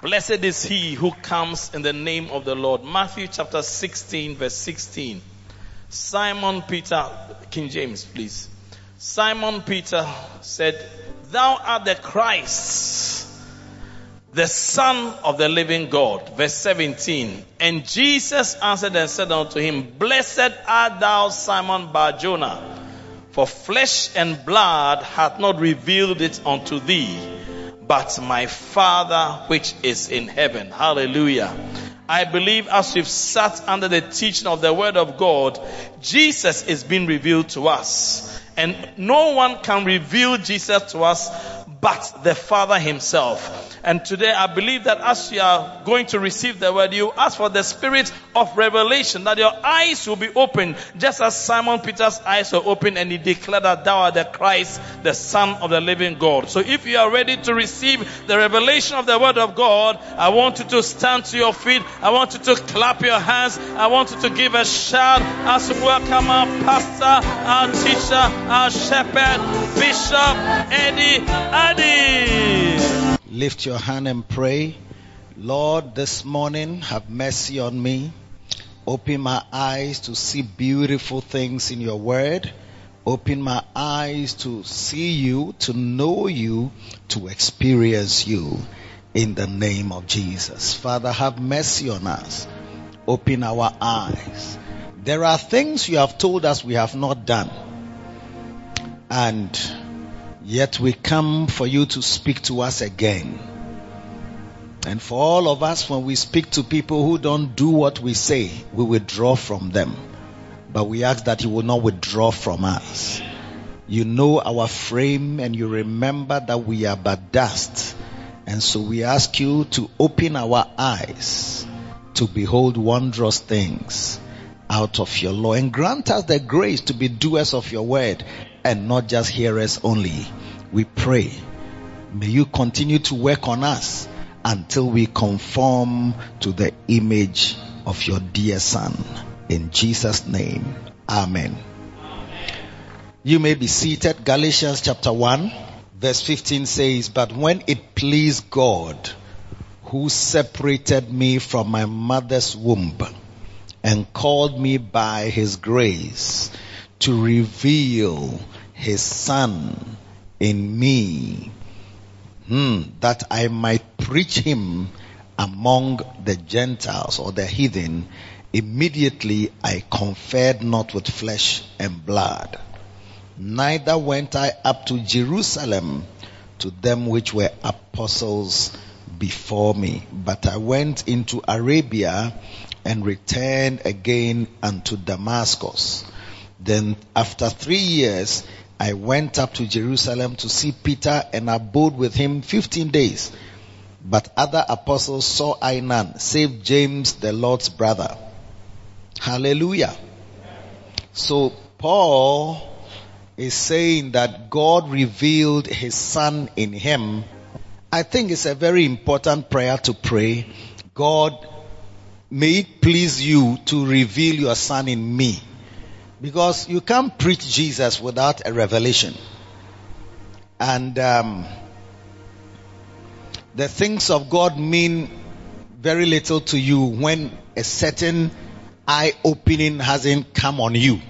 Blessed is he who comes in the name of the Lord. Matthew chapter 16 verse 16. Simon Peter, King James please. Simon Peter said, Thou art the Christ, the Son of the living God. Verse 17. And Jesus answered and said unto him, Blessed art thou, Simon Barjona, for flesh and blood hath not revealed it unto thee, but my Father which is in heaven. Hallelujah. I believe as we've sat under the teaching of the word of God, Jesus is being revealed to us. And no one can reveal Jesus to us but the Father himself. And today I believe that as you are going to receive the word, you ask for the spirit of revelation, that your eyes will be open, just as Simon Peter's eyes were open and he declared that thou art the Christ, the Son of the living God. So if you are ready to receive the revelation of the word of God, I want you to stand to your feet. I want you to clap your hands. I want you to give a shout as we welcome our pastor, our teacher, our shepherd, Bishop Eddie Lift your hand and pray. Lord, this morning have mercy on me. Open my eyes to see beautiful things in your word. Open my eyes to see you, to know you, to experience you in the name of Jesus. Father, have mercy on us. Open our eyes. There are things you have told us we have not done. And yet we come for you to speak to us again. And for all of us, when we speak to people who don't do what we say, we withdraw from them. But we ask that you will not withdraw from us. You know our frame and you remember that we are but dust. And so we ask you to open our eyes to behold wondrous things out of your law and grant us the grace to be doers of your word and not just hearers only. We pray. May you continue to work on us until we conform to the image of your dear son. In Jesus' name, Amen. You may be seated. Galatians chapter 1 verse 15 says, But when it pleased God who separated me from my mother's womb and called me by his grace to reveal his son in me, hmm, that I might preach him among the Gentiles or the heathen, immediately I conferred not with flesh and blood. Neither went I up to Jerusalem to them which were apostles before me, but I went into Arabia and returned again unto Damascus. Then after three years, I went up to Jerusalem to see Peter and abode with him 15 days. But other apostles saw I none, save James the Lord's brother. Hallelujah. So Paul is saying that God revealed his son in him. I think it's a very important prayer to pray. God, may it please you to reveal your son in me. Because you can't preach Jesus without a revelation. And um, the things of God mean very little to you when a certain eye opening hasn't come on you.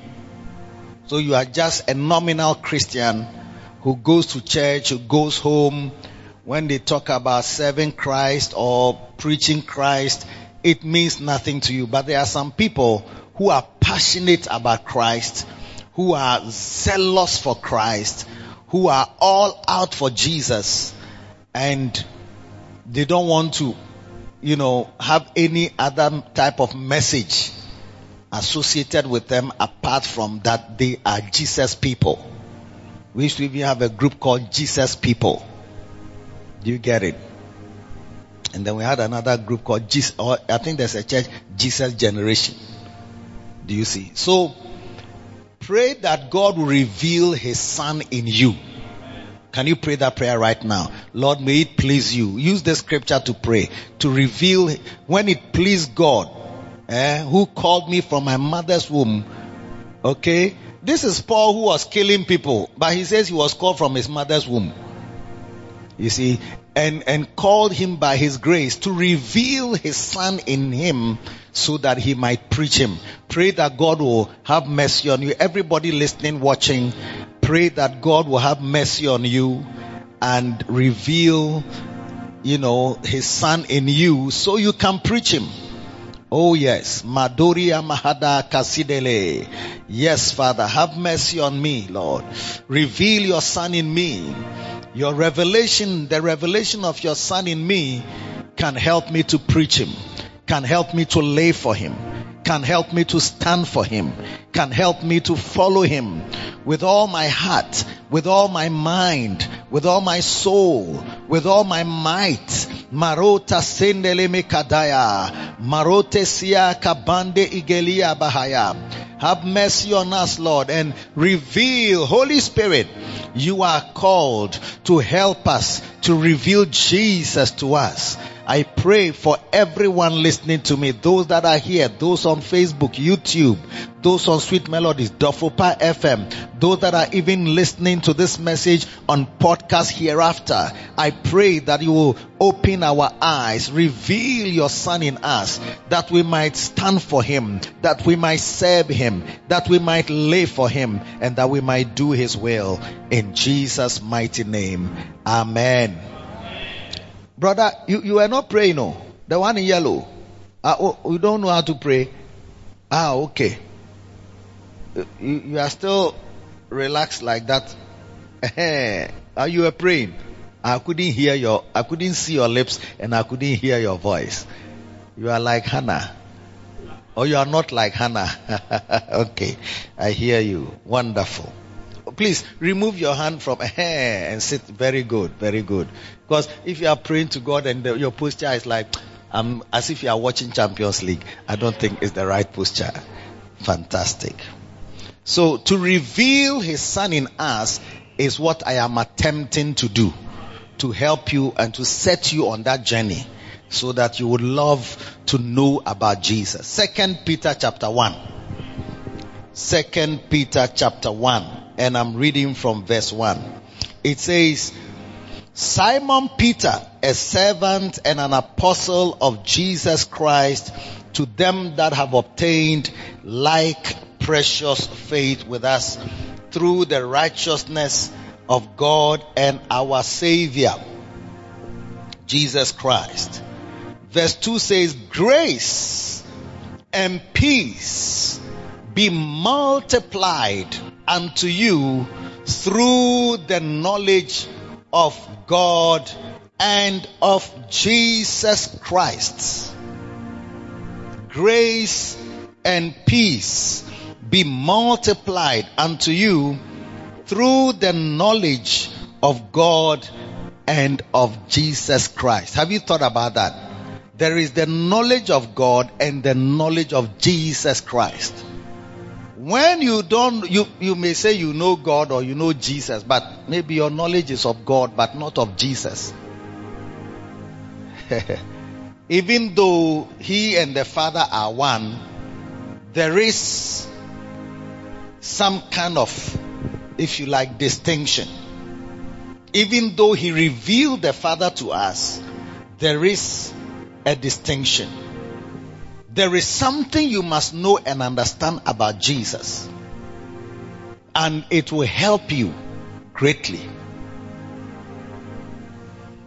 So you are just a nominal Christian who goes to church, who goes home. When they talk about serving Christ or preaching Christ, it means nothing to you. But there are some people who are passionate about Christ, who are zealous for Christ, who are all out for Jesus, and they don't want to, you know, have any other type of message associated with them apart from that they are Jesus people. We to even have a group called Jesus People. Do you get it? And then we had another group called Jesus, I think there's a church, Jesus Generation. Do you see? So, pray that God will reveal His Son in you. Can you pray that prayer right now? Lord, may it please you. Use the scripture to pray, to reveal when it pleased God, eh, who called me from my mother's womb. Okay? This is Paul who was killing people, but he says he was called from his mother's womb. You see, and, and called him by his grace to reveal his son in him so that he might preach him. Pray that God will have mercy on you. Everybody listening, watching, pray that God will have mercy on you and reveal, you know, his son in you so you can preach him. Oh yes, Madoria Mahada Kasidele. Yes, Father, have mercy on me, Lord. Reveal your son in me. Your revelation, the revelation of your son in me can help me to preach him, can help me to lay for him, can help me to stand for him, can help me to follow him with all my heart, with all my mind, with all my soul, with all my might. Marota sendele mekadaya. Marote siya kabande igelia bahaya. Have mercy on us, Lord, and reveal, Holy Spirit, you are called to help us to reveal Jesus to us. I pray for everyone listening to me, those that are here, those on Facebook, YouTube, those on Sweet Melodies, Dofopa FM, those that are even listening to this message on podcast hereafter. I pray that you will open our eyes, reveal your son in us, that we might stand for him, that we might serve him, that we might live for him, and that we might do his will. In Jesus' mighty name. Amen. Brother, you, you are not praying, no? The one in yellow. Ah, oh, you don't know how to pray. Ah, okay. You, you are still relaxed like that. Are you were praying? I couldn't hear your, I couldn't see your lips and I couldn't hear your voice. You are like Hannah. Or you are not like Hannah. okay. I hear you. Wonderful. Please remove your hand from hair and sit. Very good. Very good. Because if you are praying to God and the, your posture is like, um, as if you are watching Champions League, I don't think it's the right posture. Fantastic. So to reveal his son in us is what I am attempting to do to help you and to set you on that journey so that you would love to know about Jesus. Second Peter chapter 1. Second Peter chapter 1 and I'm reading from verse 1. It says, Simon Peter, a servant and an apostle of Jesus Christ to them that have obtained like precious faith with us through the righteousness of God and our Savior, Jesus Christ. Verse 2 says, Grace and peace be multiplied unto you through the knowledge of God and of Jesus Christ. Grace and peace be multiplied unto you through the knowledge of God and of Jesus Christ. Have you thought about that? There is the knowledge of God and the knowledge of Jesus Christ. When you don't, you, you may say you know God or you know Jesus, but maybe your knowledge is of God, but not of Jesus. Even though He and the Father are one, there is some kind of, if you like, distinction. Even though He revealed the Father to us, there is a distinction. There is something you must know and understand about Jesus. And it will help you greatly.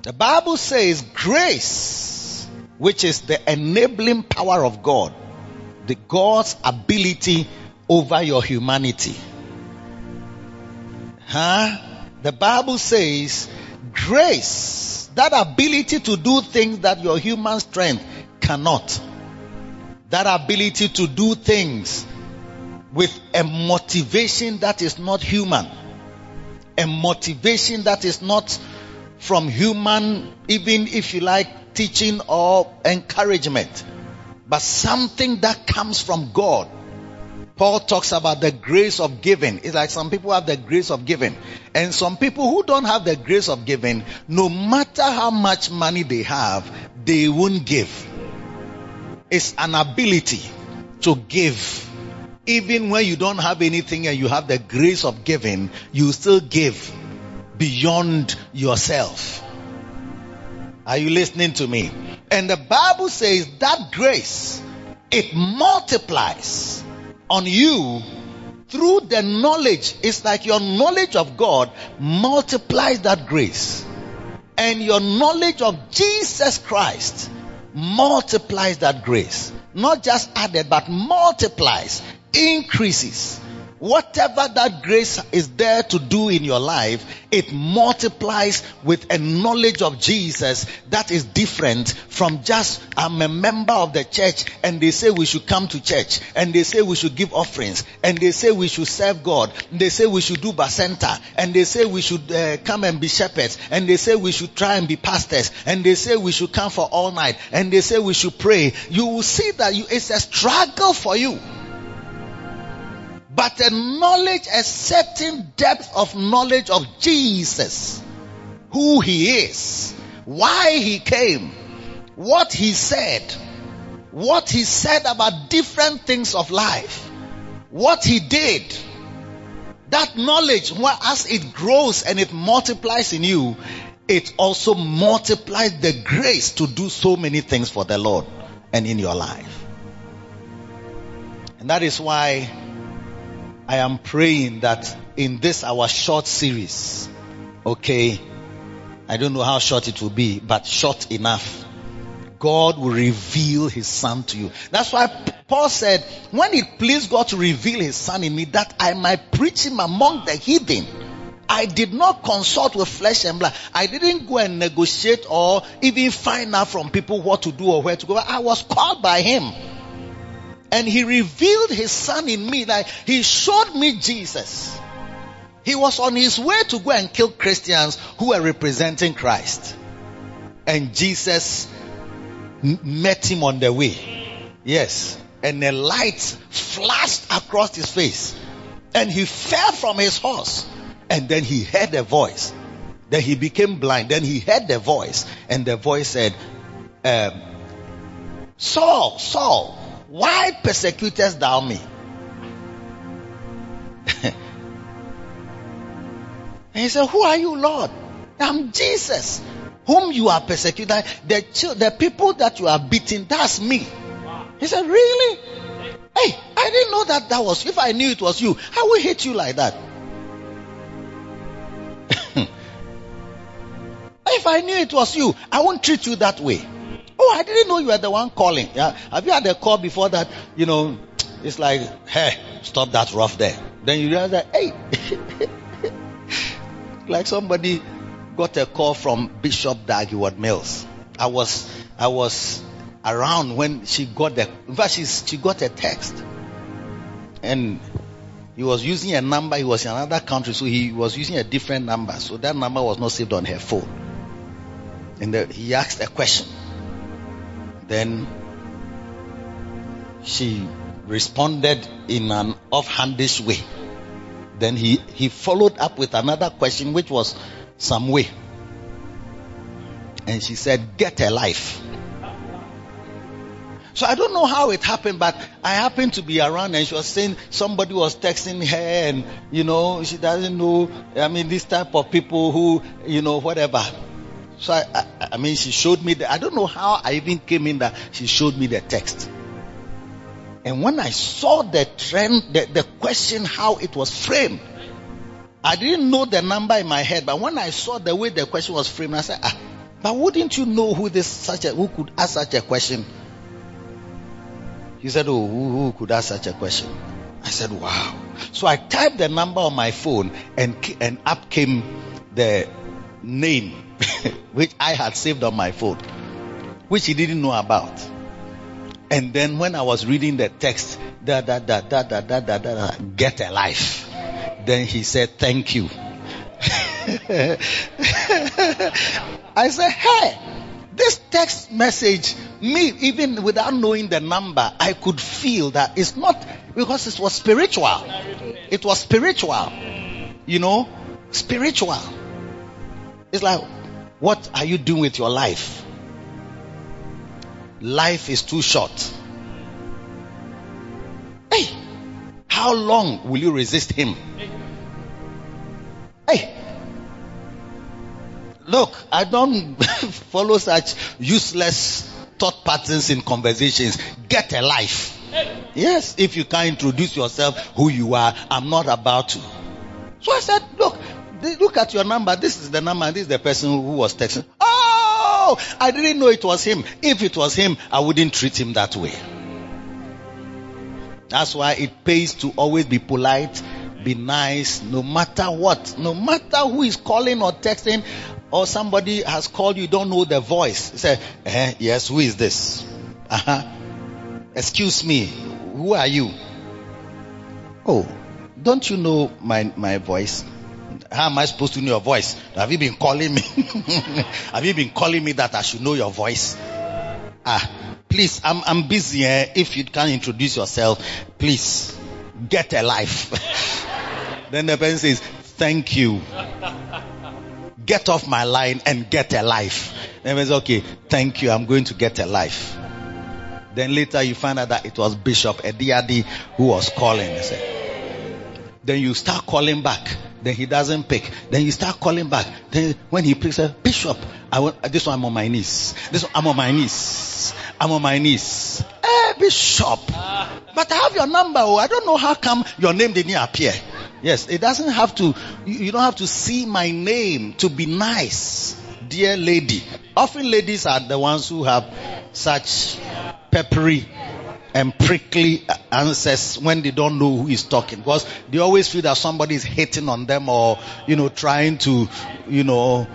The Bible says grace, which is the enabling power of God, the God's ability over your humanity. Huh? The Bible says grace, That ability to do things that your human strength cannot. That ability to do things with a motivation that is not human. A motivation that is not from human, even if you like, teaching or encouragement, but something that comes from God. Paul talks about the grace of giving. It's like some people have the grace of giving. And some people who don't have the grace of giving, no matter how much money they have, they won't give. It's an ability to give. Even when you don't have anything and you have the grace of giving, you still give beyond yourself. Are you listening to me? And the Bible says that grace, it multiplies on you through the knowledge. It's like your knowledge of God multiplies that grace. And your knowledge of Jesus Christ multiplies that grace. Not just added, but multiplies, increases. Whatever that grace is there to do in your life, it multiplies with a knowledge of Jesus that is different from just I'm a member of the church and they say we should come to church and they say we should give offerings and they say we should serve God. They say we should do bacenta and they say we should uh, come and be shepherds and they say we should try and be pastors and they say we should come for all night and they say we should pray. You will see that you, it's a struggle for you but a knowledge, a certain depth of knowledge of Jesus, who he is, why he came, what he said, what he said about different things of life, what he did. That knowledge, as it grows and it multiplies in you, it also multiplies the grace to do so many things for the Lord and in your life. And that is why I am praying that in this our short series, okay, I don't know how short it will be, but short enough. God will reveal his son to you. That's why Paul said, when it pleased God to reveal his son in me that I might preach him among the heathen. I did not consult with flesh and blood. I didn't go and negotiate or even find out from people what to do or where to go. I was called by him. And he revealed his son in me that he showed me Jesus. He was on his way to go and kill Christians who were representing Christ. And Jesus met him on the way. Yes. And a light flashed across his face. And he fell from his horse. And then he heard a voice. Then he became blind. Then he heard the voice. And the voice said, um, Saul, Saul, why persecutest thou me? and he said, Who are you, Lord? I'm Jesus, whom you are persecuting. The, the people that you are beating, that's me. He said, Really? Hey, I didn't know that that was. If I knew it was you, I would hate you like that. if I knew it was you, I won't treat you that way. Oh, I didn't know you were the one calling. Yeah. Have you had a call before that? You know, it's like, hey, stop that rough there. Then you realize that, hey, like somebody got a call from Bishop Dag Heward-Mills. I was, I was around when she got the, in fact, she, she got a text. And he was using a number, he was in another country, so he was using a different number. So that number was not saved on her phone. And the, he asked a question. Then she responded in an offhandish way. Then he, he followed up with another question, which was some way. And she said, Get a life. So I don't know how it happened, but I happened to be around and she was saying somebody was texting her and, you know, she doesn't know, I mean, this type of people who, you know, whatever. So I, I, I mean, she showed me the, I don't know how I even came in that she showed me the text. And when I saw the trend, the, the question, how it was framed, I didn't know the number in my head, but when I saw the way the question was framed, I said, ah, but wouldn't you know who this such a, who could ask such a question? He said, oh, who, who could ask such a question? I said, wow. So I typed the number on my phone and, and up came the name which I had saved on my phone, which he didn't know about. And then when I was reading the text, da da da da da da da da, get a life. Then he said, "Thank you." I said, "Hey, this text message, me even without knowing the number, I could feel that it's not because it was spiritual. It was spiritual, you know, spiritual. It's like, what are you doing with your life? Life is too short. Hey, how long will you resist him? Hey, look, I don't follow such useless thought patterns in conversations. Get a life. Yes, if you can't introduce yourself who you are, I'm not about to. So I said, look, look at your number. This is the number. This is the person who was texting. Oh, I didn't know it was him. If it was him, I wouldn't treat him that way. That's why it pays to always be polite, be nice, no matter what, no matter who is calling or texting, or somebody has called you, don't know the voice. Say, eh, yes, who is this? Uh-huh. Excuse me, who are you? Oh, don't you know my, my voice? How am I supposed to know your voice? Have you been calling me? Have you been calling me that I should know your voice? Ah, please, I'm, I'm busy. Eh? If you can introduce yourself, please get a life. then the person says, thank you. Get off my line and get a life. Then says, okay, thank you. I'm going to get a life. Then later you find out that it was Bishop Eddie Addy who was calling. Then you start calling back. Then he doesn't pick. Then you start calling back. Then when he picks up, Bishop, I want, this one I'm on my knees. This one I'm on my knees. I'm on my knees. Hey, Bishop. But I have your number. Oh, I don't know how come your name didn't appear. Yes, it doesn't have to, you don't have to see my name to be nice. Dear lady. Often ladies are the ones who have such peppery and prickly answers when they don't know who is talking because they always feel that somebody is hating on them or, you know, trying to, you know,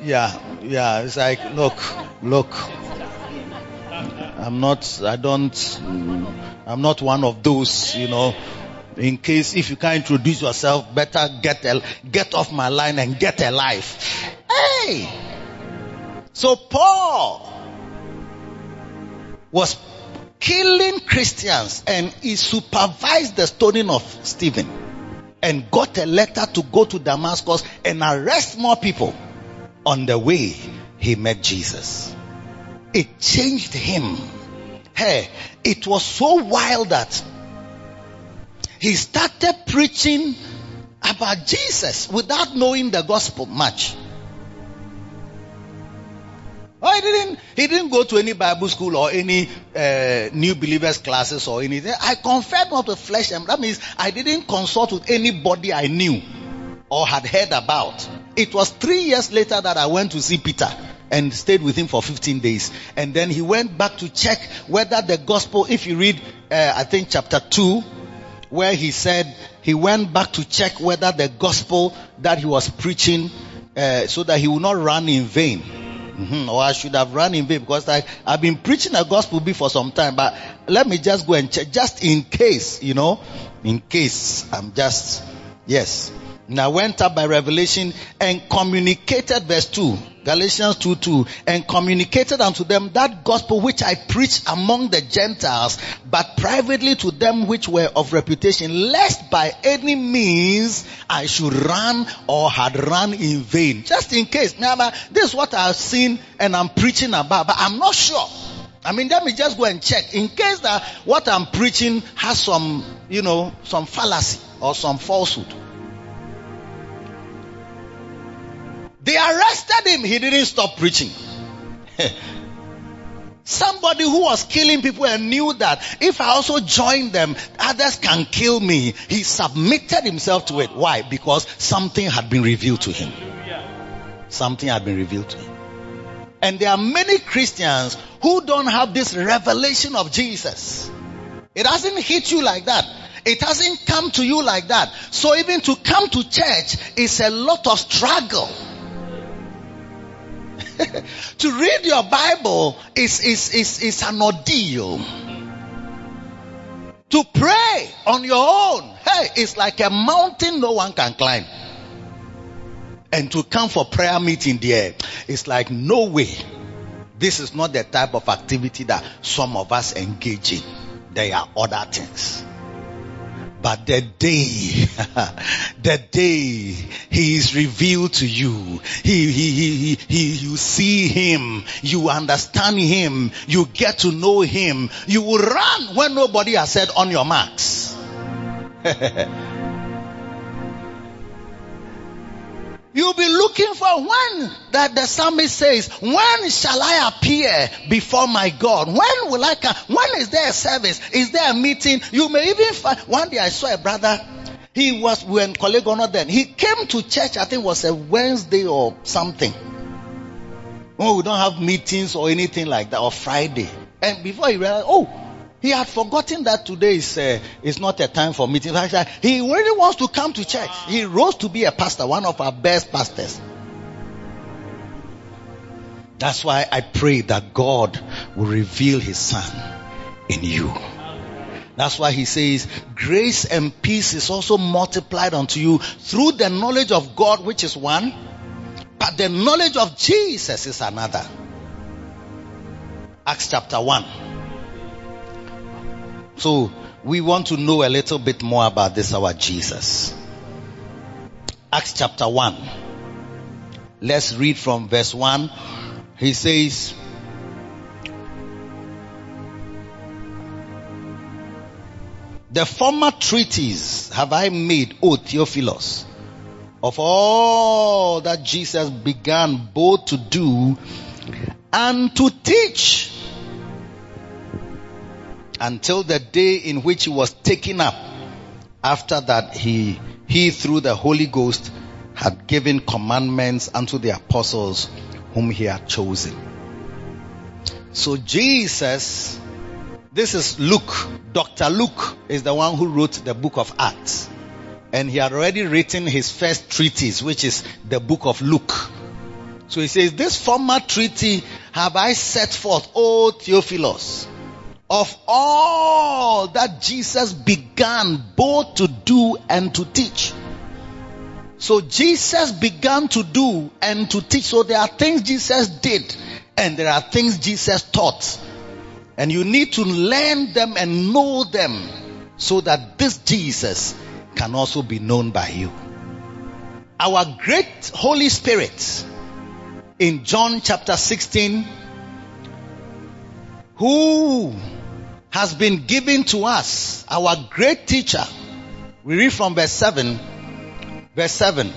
yeah, yeah, it's like, look, look, I'm not, I don't, I'm not one of those, you know, in case if you can't introduce yourself, better get a, get off my line and get a life. Hey! So Paul was killing Christians and he supervised the stoning of Stephen and got a letter to go to Damascus and arrest more people. On the way, he met Jesus. It changed him. Hey, it was so wild that he started preaching about Jesus without knowing the gospel much. Oh, he didn't. He didn't go to any Bible school or any uh, new believers classes or anything. I confirmed not the flesh, and that means I didn't consult with anybody I knew or had heard about. It was three years later that I went to see Peter and stayed with him for 15 days, and then he went back to check whether the gospel. If you read, uh, I think chapter two, where he said he went back to check whether the gospel that he was preaching, uh, so that he would not run in vain. Mm-hmm. Or I should have run in vain because I, I've been preaching the gospel before some time, but let me just go and check, just in case, you know, in case I'm just, yes. And I went up by revelation and communicated verse 2, Galatians 2 2, and communicated unto them that gospel which I preached among the Gentiles, but privately to them which were of reputation, lest by any means I should run or had run in vain. Just in case. This is what I've seen and I'm preaching about, but I'm not sure. I mean, let me just go and check in case that what I'm preaching has some, you know, some fallacy or some falsehood. They arrested him. He didn't stop preaching. Somebody who was killing people and knew that if I also join them, others can kill me. He submitted himself to it. Why? Because something had been revealed to him. Something had been revealed to him. And there are many Christians who don't have this revelation of Jesus. It hasn't hit you like that. It hasn't come to you like that. So even to come to church is a lot of struggle. to read your Bible is, is, is, is an ordeal. To pray on your own, hey, it's like a mountain no one can climb. And to come for prayer meeting there, it's like no way. This is not the type of activity that some of us engage in. There are other things. But the day, the day he is revealed to you, he, he, he, he, you see him, you understand him, you get to know him, you will run when nobody has said on your marks. You'll be looking for when that the psalmist says, when shall I appear before my God? When will I come? When is there a service? Is there a meeting? You may even find, one day I saw a brother, he was, when colleague or not then, he came to church, I think it was a Wednesday or something. When we don't have meetings or anything like that, or Friday. And before he realized, oh, he had forgotten that today is, uh, is not a time for meetings. He really wants to come to church. He rose to be a pastor, one of our best pastors. That's why I pray that God will reveal his son in you. That's why he says, grace and peace is also multiplied unto you through the knowledge of God, which is one, but the knowledge of Jesus is another. Acts chapter 1. So we want to know a little bit more about this our Jesus. Acts chapter 1. Let's read from verse 1. He says, The former treatise have I made, O Theophilus, of all that Jesus began both to do and to teach until the day in which he was taken up. After that, he, he through the Holy Ghost had given commandments unto the apostles whom he had chosen. So Jesus, this is Luke. Dr. Luke is the one who wrote the book of Acts. And he had already written his first treatise, which is the book of Luke. So he says, this former treaty have I set forth, O Theophilus, of all that Jesus began both to do and to teach. So Jesus began to do and to teach. So there are things Jesus did and there are things Jesus taught. And you need to learn them and know them so that this Jesus can also be known by you. Our great Holy Spirit in John chapter 16 who has been given to us, our great teacher. We read from verse 7. Verse 7.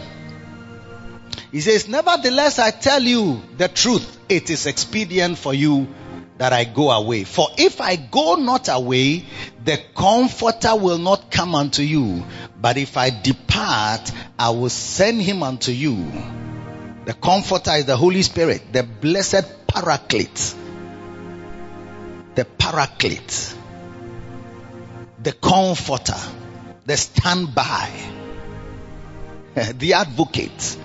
He says, Nevertheless, I tell you the truth. It is expedient for you that I go away. For if I go not away, the comforter will not come unto you. But if I depart, I will send him unto you. The comforter is the Holy Spirit, the blessed paraclete the paraclete, the comforter, the standby, the advocate.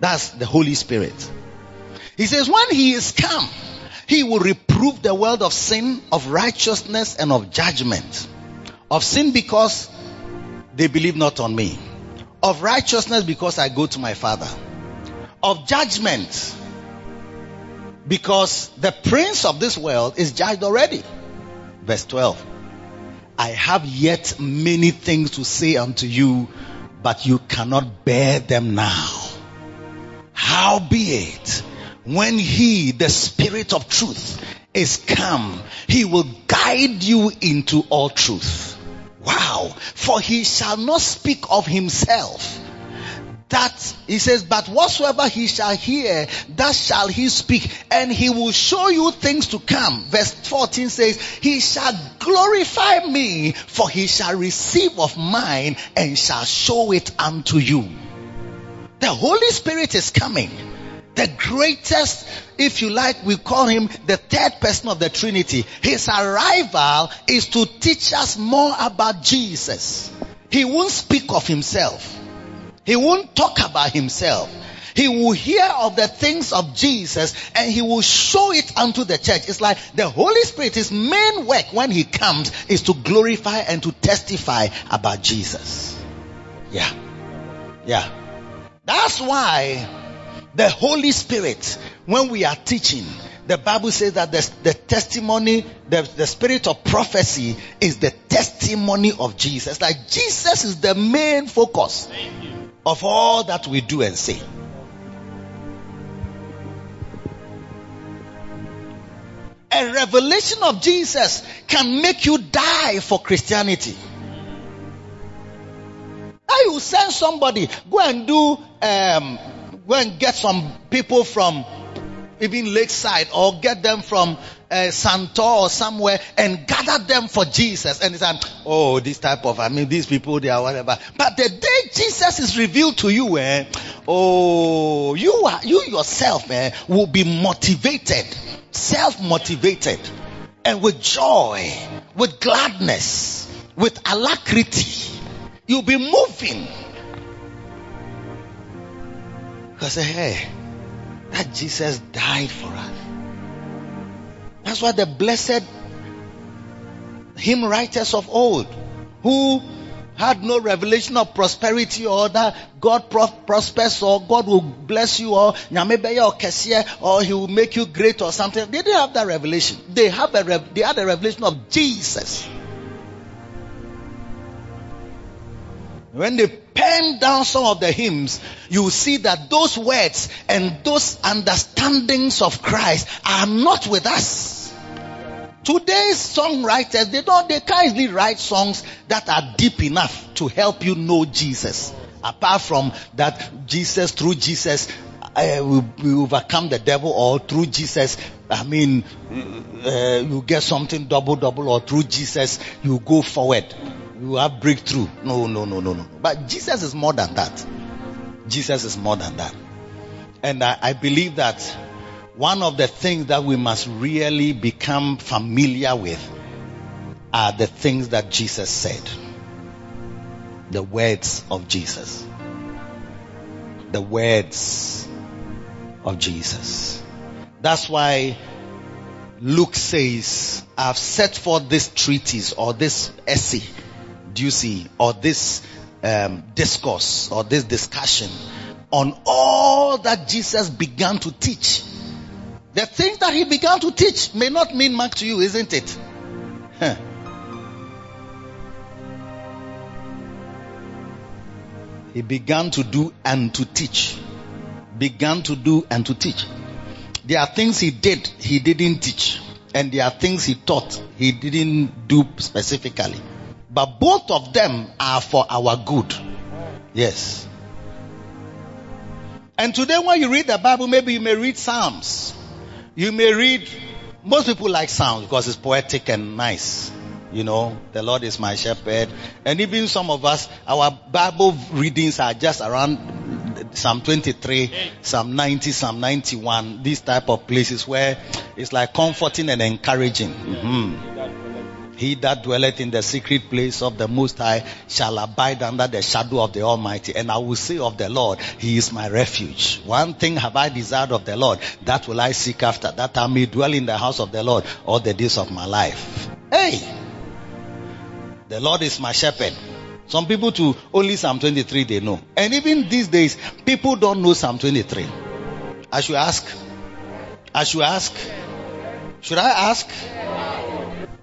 That's the Holy Spirit. He says, when he is come, he will reprove the world of sin, of righteousness, and of judgment. Of sin because they believe not on me. Of righteousness because I go to my Father. Of judgment because the prince of this world is judged already. Verse 12. I have yet many things to say unto you, but you cannot bear them now. Howbeit, when he, the spirit of truth, is come, he will guide you into all truth. Wow. For he shall not speak of himself that he says, but whatsoever he shall hear, that shall he speak, and he will show you things to come. Verse 14 says, he shall glorify me, for he shall receive of mine and shall show it unto you. The Holy Spirit is coming. The greatest, if you like, we call him the third person of the Trinity. His arrival is to teach us more about Jesus. He won't speak of himself. He won't talk about himself. He will hear of the things of Jesus and he will show it unto the church. It's like the Holy Spirit, his main work when he comes is to glorify and to testify about Jesus. Yeah. Yeah. That's why the Holy Spirit, when we are teaching, the Bible says that the, the testimony, the, the spirit of prophecy is the testimony of Jesus. Like Jesus is the main focus of all that we do and say. A revelation of Jesus can make you die for Christianity. Now you send somebody, go and do, um, go and get some people from even Lakeside or get them from uh, Santo or somewhere and gather them for Jesus. And it's like, oh, this type of, I mean, these people, they are whatever. But the day Jesus is revealed to you, eh, oh, you are, you yourself, eh, will be motivated, self-motivated and with joy, with gladness, with alacrity. You'll be moving. Because, hey, that Jesus died for us. That's why the blessed hymn writers of old, who had no revelation of prosperity or that God pro- prospers or God will bless you or or he will make you great or something. They didn't have that revelation. They have a they had a revelation of Jesus. When they pen down some of the hymns, you see that those words and those understandings of Christ are not with us. Today's songwriters, they don't, they easily write songs that are deep enough to help you know Jesus. Apart from that, Jesus, through Jesus, uh, we, we overcome the devil or through Jesus, I mean, uh, you get something double double or through Jesus, you go forward you have breakthrough. No, no, no, no, no. But Jesus is more than that. Jesus is more than that. And I, I believe that one of the things that we must really become familiar with are the things that Jesus said. The words of Jesus. The words of Jesus. That's why Luke says, I've set forth this treatise or this essay do you see, or this um, discourse or this discussion on all that Jesus began to teach. The things that he began to teach may not mean much to you, isn't it? Huh. He began to do and to teach. Began to do and to teach. There are things he did, he didn't teach. And there are things he taught, he didn't do specifically. But both of them are for our good. Yes. And today when you read the Bible, maybe you may read Psalms. You may read, most people like Psalms because it's poetic and nice. You know, the Lord is my shepherd. And even some of us, our Bible readings are just around Psalm 23, Psalm 90, Psalm 91, these type of places where it's like comforting and encouraging. Mm-hmm. He that dwelleth in the secret place of the Most High shall abide under the shadow of the Almighty. And I will say of the Lord, He is my refuge. One thing have I desired of the Lord, that will I seek after, that I may dwell in the house of the Lord all the days of my life. Hey! The Lord is my shepherd. Some people to only Psalm 23 they know. And even these days, people don't know Psalm 23. I should ask. I should ask. Should I ask?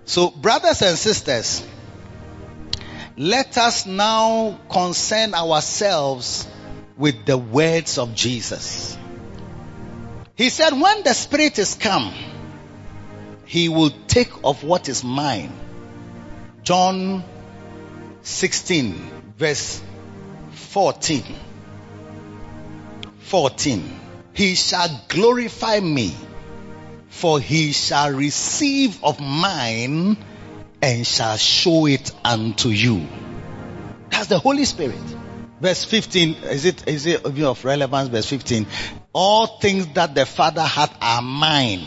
So, brothers and sisters, let us now concern ourselves with the words of Jesus. He said, when the Spirit is come, He will take of what is mine. John 16 verse 14. 14. He shall glorify me for he shall receive of mine and shall show it unto you. That's the Holy Spirit. Verse 15, is it, is it of relevance? Verse 15. All things that the Father hath are mine.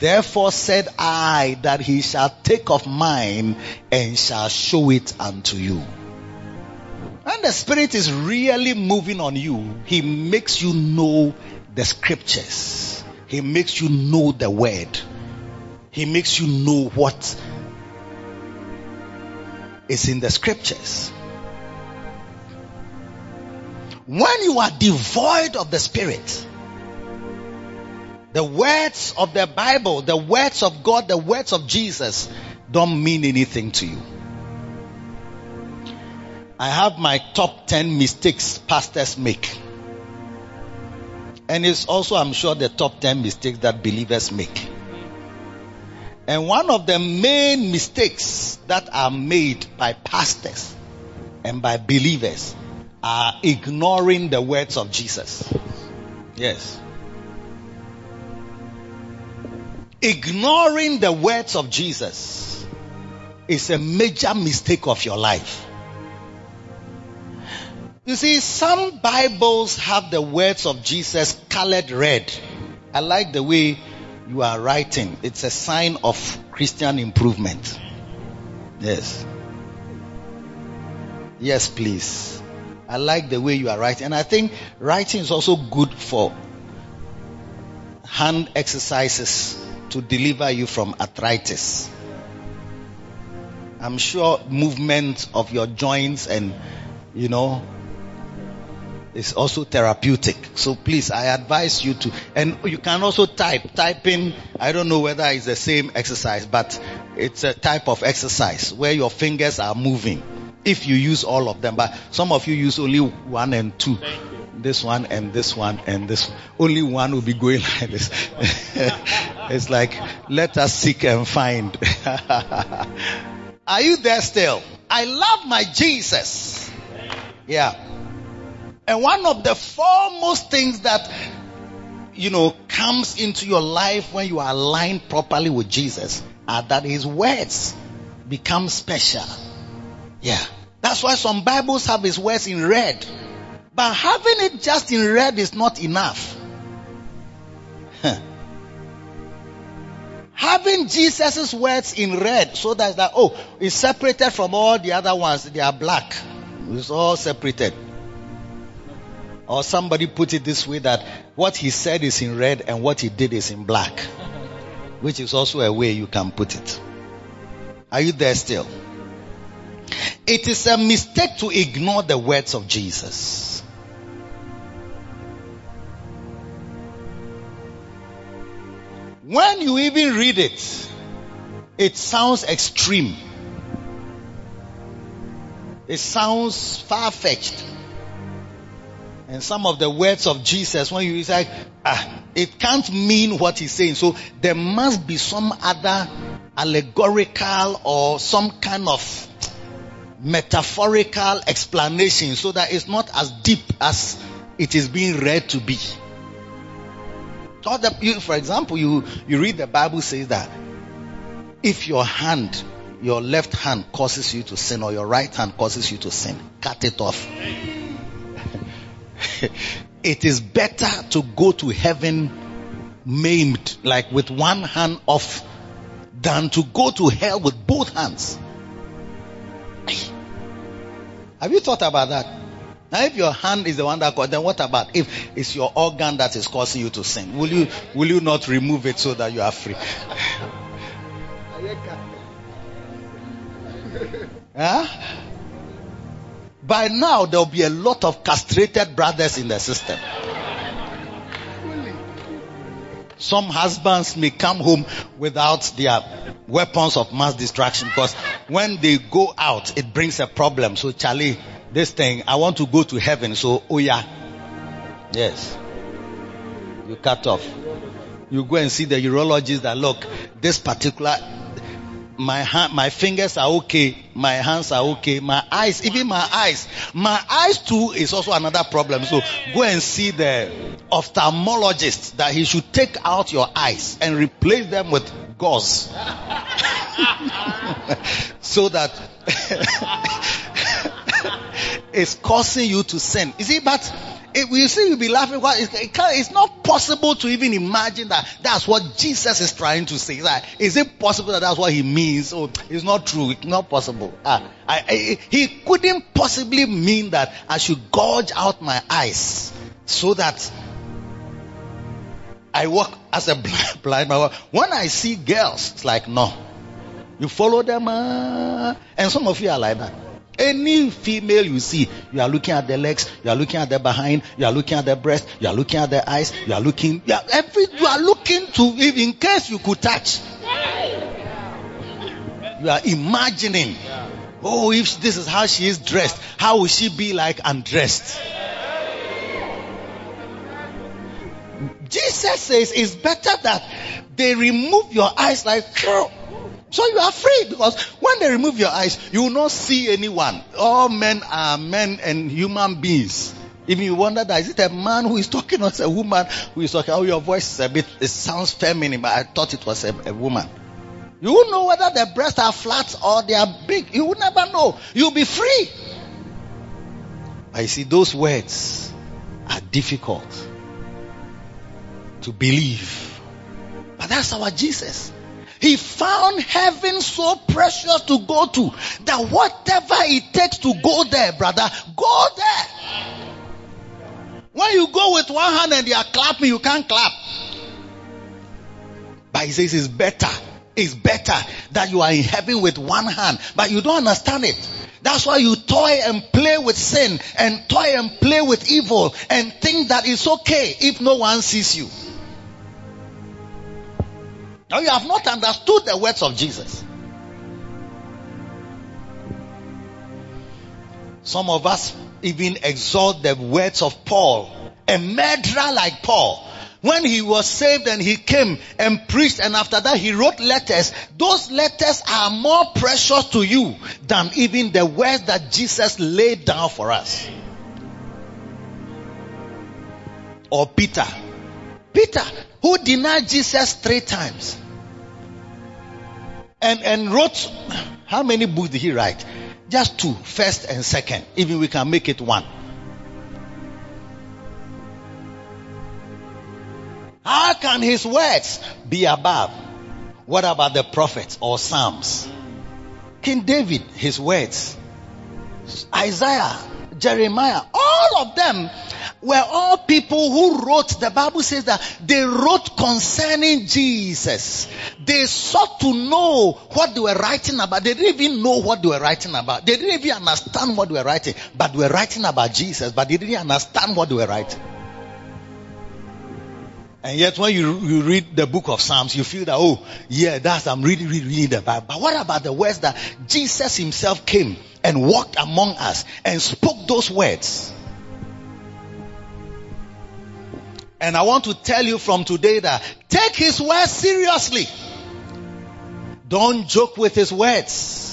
Therefore said I that he shall take of mine and shall show it unto you. When the Spirit is really moving on you, He makes you know the scriptures. He makes you know the word. He makes you know what is in the scriptures. When you are devoid of the Spirit, the words of the Bible, the words of God, the words of Jesus don't mean anything to you. I have my top 10 mistakes pastors make. And it's also, I'm sure, the top 10 mistakes that believers make. And one of the main mistakes that are made by pastors and by believers are ignoring the words of Jesus. Yes. Ignoring the words of Jesus is a major mistake of your life. You see, some Bibles have the words of Jesus colored red. I like the way you are writing. It's a sign of Christian improvement. Yes. Yes, please. I like the way you are writing. And I think writing is also good for hand exercises to deliver you from arthritis. I'm sure movement of your joints and, you know, is also therapeutic. So please, I advise you to, and you can also type. Typing, I don't know whether it's the same exercise, but it's a type of exercise where your fingers are moving. If you use all of them, but some of you use only one and two. This one and this one and this. One. Only one will be going like this. it's like, let us seek and find. are you there still? I love my Jesus. Yeah. And one of the foremost things that, you know, comes into your life when you are aligned properly with Jesus are that his words become special. Yeah. That's why some Bibles have his words in red. But having it just in red is not enough. Having Jesus' words in red so that, that, oh, it's separated from all the other ones. They are black. It's all separated. Or somebody put it this way that what he said is in red and what he did is in black. Which is also a way you can put it. Are you there still? It is a mistake to ignore the words of Jesus. When you even read it, it sounds extreme. It sounds far fetched. And some of the words of Jesus, when you say, ah, it can't mean what he's saying. So there must be some other allegorical or some kind of metaphorical explanation so that it's not as deep as it is being read to be. For example, you, you read the Bible says that if your hand, your left hand causes you to sin or your right hand causes you to sin, cut it off. it is better to go to heaven maimed, like with one hand off, than to go to hell with both hands. Have you thought about that? Now, if your hand is the one that caused, then what about if it's your organ that is causing you to sin? Will you will you not remove it so that you are free? huh? By now, there'll be a lot of castrated brothers in the system. Some husbands may come home without their weapons of mass destruction because when they go out, it brings a problem. So, Charlie, this thing, I want to go to heaven. So, oh yeah. Yes. You cut off. You go and see the urologist that look, this particular my hand, my fingers are okay, my hands are okay, my eyes, even my eyes, my eyes too is also another problem. So go and see the ophthalmologist that he should take out your eyes and replace them with gauze, so that it's causing you to sin. You see, but it, you see, you'll be laughing. It, it's not possible to even imagine that that's what Jesus is trying to say. Like, is it possible that that's what he means? Oh, it's not true. It's not possible. Ah, I, I, he couldn't possibly mean that I should gouge out my eyes so that I walk as a blind, blind man. When I see girls, it's like, no. You follow them, uh, and some of you are like that. Any female you see, you are looking at the legs, you are looking at the behind, you are looking at the breast, you are looking at the eyes, you are looking, you are, every, you are looking to, if in case you could touch. You are imagining, oh, if this is how she is dressed, how will she be like undressed? Jesus says it's better that they remove your eyes like so you are free because when they remove your eyes, you will not see anyone. All men are men and human beings. If you wonder that is it a man who is talking or a woman who is talking? Oh, your voice is a bit it sounds feminine, but I thought it was a, a woman. You will know whether their breasts are flat or they are big. You will never know. You'll be free. I see, those words are difficult to believe. But that's our Jesus. He found heaven so precious to go to that whatever it takes to go there, brother, go there. When you go with one hand and they are clapping, you can't clap. But he says it's better. It's better that you are in heaven with one hand, but you don't understand it. That's why you toy and play with sin and toy and play with evil and think that it's okay if no one sees you. Now you have not understood the words of Jesus. Some of us even exalt the words of Paul, a murderer like Paul. When he was saved and he came and preached and after that he wrote letters, those letters are more precious to you than even the words that Jesus laid down for us. Or Peter. Peter, who denied Jesus three times. And and wrote how many books did he write? Just two first and second even we can make it one. How can his words be above? What about the prophets or psalms? King david his words. Isaiah jeremiah all of them were all people who wrote, the Bible says that they wrote concerning Jesus. They sought to know what they were writing about. They didn't even know what they were writing about. They didn't even understand what they were writing, but they were writing about Jesus, but they didn't understand what they were writing. And yet when you, you read the book of Psalms, you feel that, oh, yeah, that's, I'm really, really reading the Bible. But what about the words that Jesus himself came and walked among us and spoke those words? And I want to tell you from today that take his words seriously. Don't joke with his words.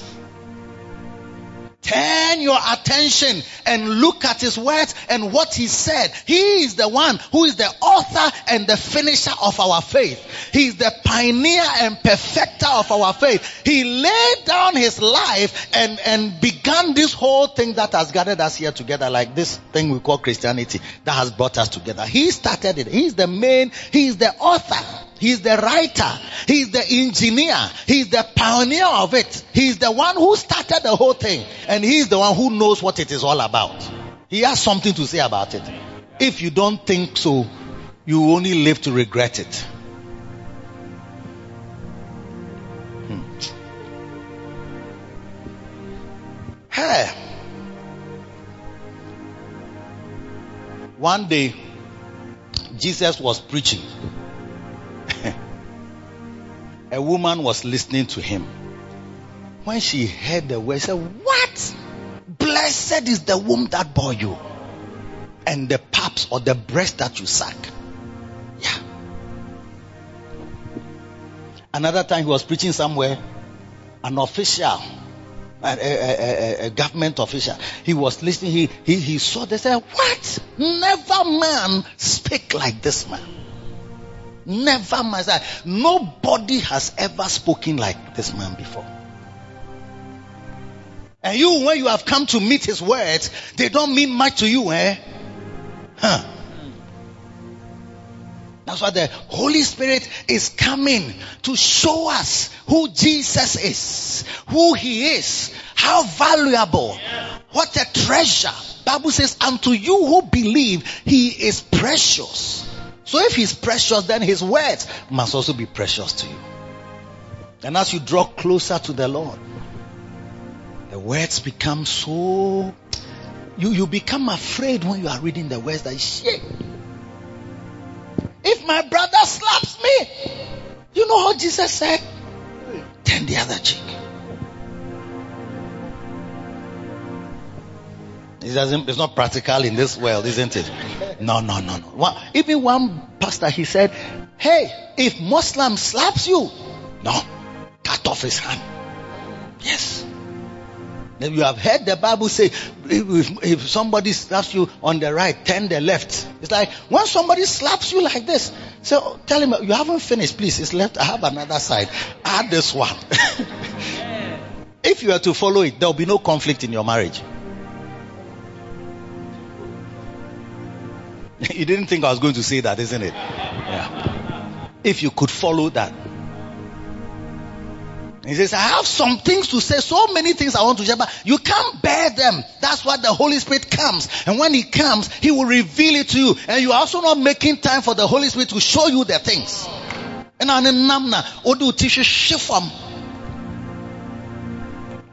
Turn your attention and look at his words and what he said. He is the one who is the author and the finisher of our faith. He is the pioneer and perfecter of our faith. He laid down his life and, and began this whole thing that has gathered us here together, like this thing we call Christianity that has brought us together. He started it. He is the main, he is the author. He's the writer. He's the engineer. He's the pioneer of it. He's the one who started the whole thing. He's the one who knows what it is all about. He has something to say about it. If you don't think so, you only live to regret it. Hmm. Hey. One day, Jesus was preaching a woman was listening to him. When she heard the word, she said, What? Blessed is the womb that bore you, and the paps or the breast that you suck. Yeah. Another time he was preaching somewhere, an official, a, a, a, a government official, he was listening, he, he, he saw, they said, What? Never man speak like this man. Never myself. Nobody has ever spoken like this man before. And you, when you have come to meet his words, they don't mean much to you, eh? Huh. That's why the Holy Spirit is coming to show us who Jesus is, who He is, how valuable, what a treasure. Bible says, unto you who believe, He is precious. So if He's precious, then His words must also be precious to you. And as you draw closer to the Lord, the words become so you, you become afraid when you are reading the words that shit. If my brother slaps me, you know how Jesus said? Turn the other cheek. It doesn't, it's not practical in this world, isn't it? No, no, no, no. One, even one pastor, he said, Hey, if Muslim slaps you, no, cut off his hand. Yes. You have heard the Bible say, if, if, somebody slaps you on the right, turn the left. It's like when somebody slaps you like this, so tell him you haven't finished, please. It's left. I have another side. Add this one. if you are to follow it, there will be no conflict in your marriage. you didn't think I was going to say that, isn't it? Yeah. If you could follow that. He says, I have some things to say, so many things I want to share, but you can't bear them. That's why the Holy Spirit comes. And when He comes, He will reveal it to you. And you are also not making time for the Holy Spirit to show you the things. And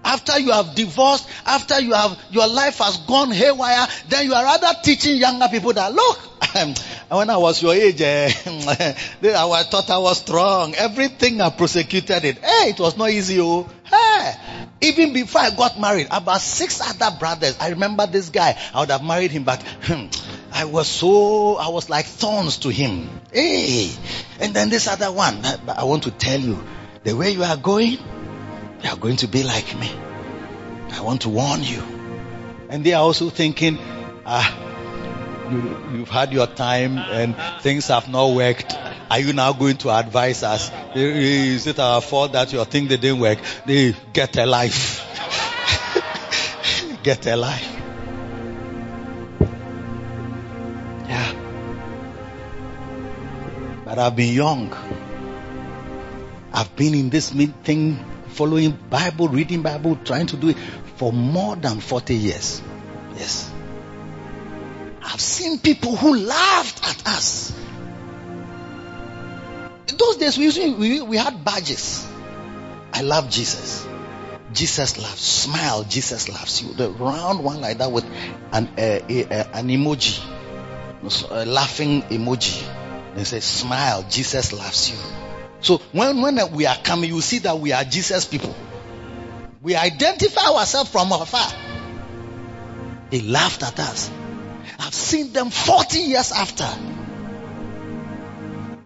after you have divorced, after you have your life has gone haywire, then you are rather teaching younger people that look, when I was your age, eh, I thought I was strong. Everything I prosecuted it. Hey, it was not easy. Oh, hey. Even before I got married, about six other brothers. I remember this guy. I would have married him, but hmm, I was so, I was like thorns to him. Hey. And then this other one. I want to tell you, the way you are going, you are going to be like me. I want to warn you. And they are also thinking, ah, you, you've had your time and things have not worked. Are you now going to advise us? Is it our fault that your thing didn't work? They get a life. get a life. Yeah. But I've been young. I've been in this thing, following Bible, reading Bible, trying to do it for more than 40 years. Yes. I've seen people who laughed at us. In those days, we, we, we had badges. I love Jesus. Jesus loves. Smile. Jesus loves you. The round one like that with an, uh, uh, an emoji, a laughing emoji. They say, smile. Jesus loves you. So when, when we are coming, you see that we are Jesus people. We identify ourselves from afar. They laughed at us. I've seen them 40 years after.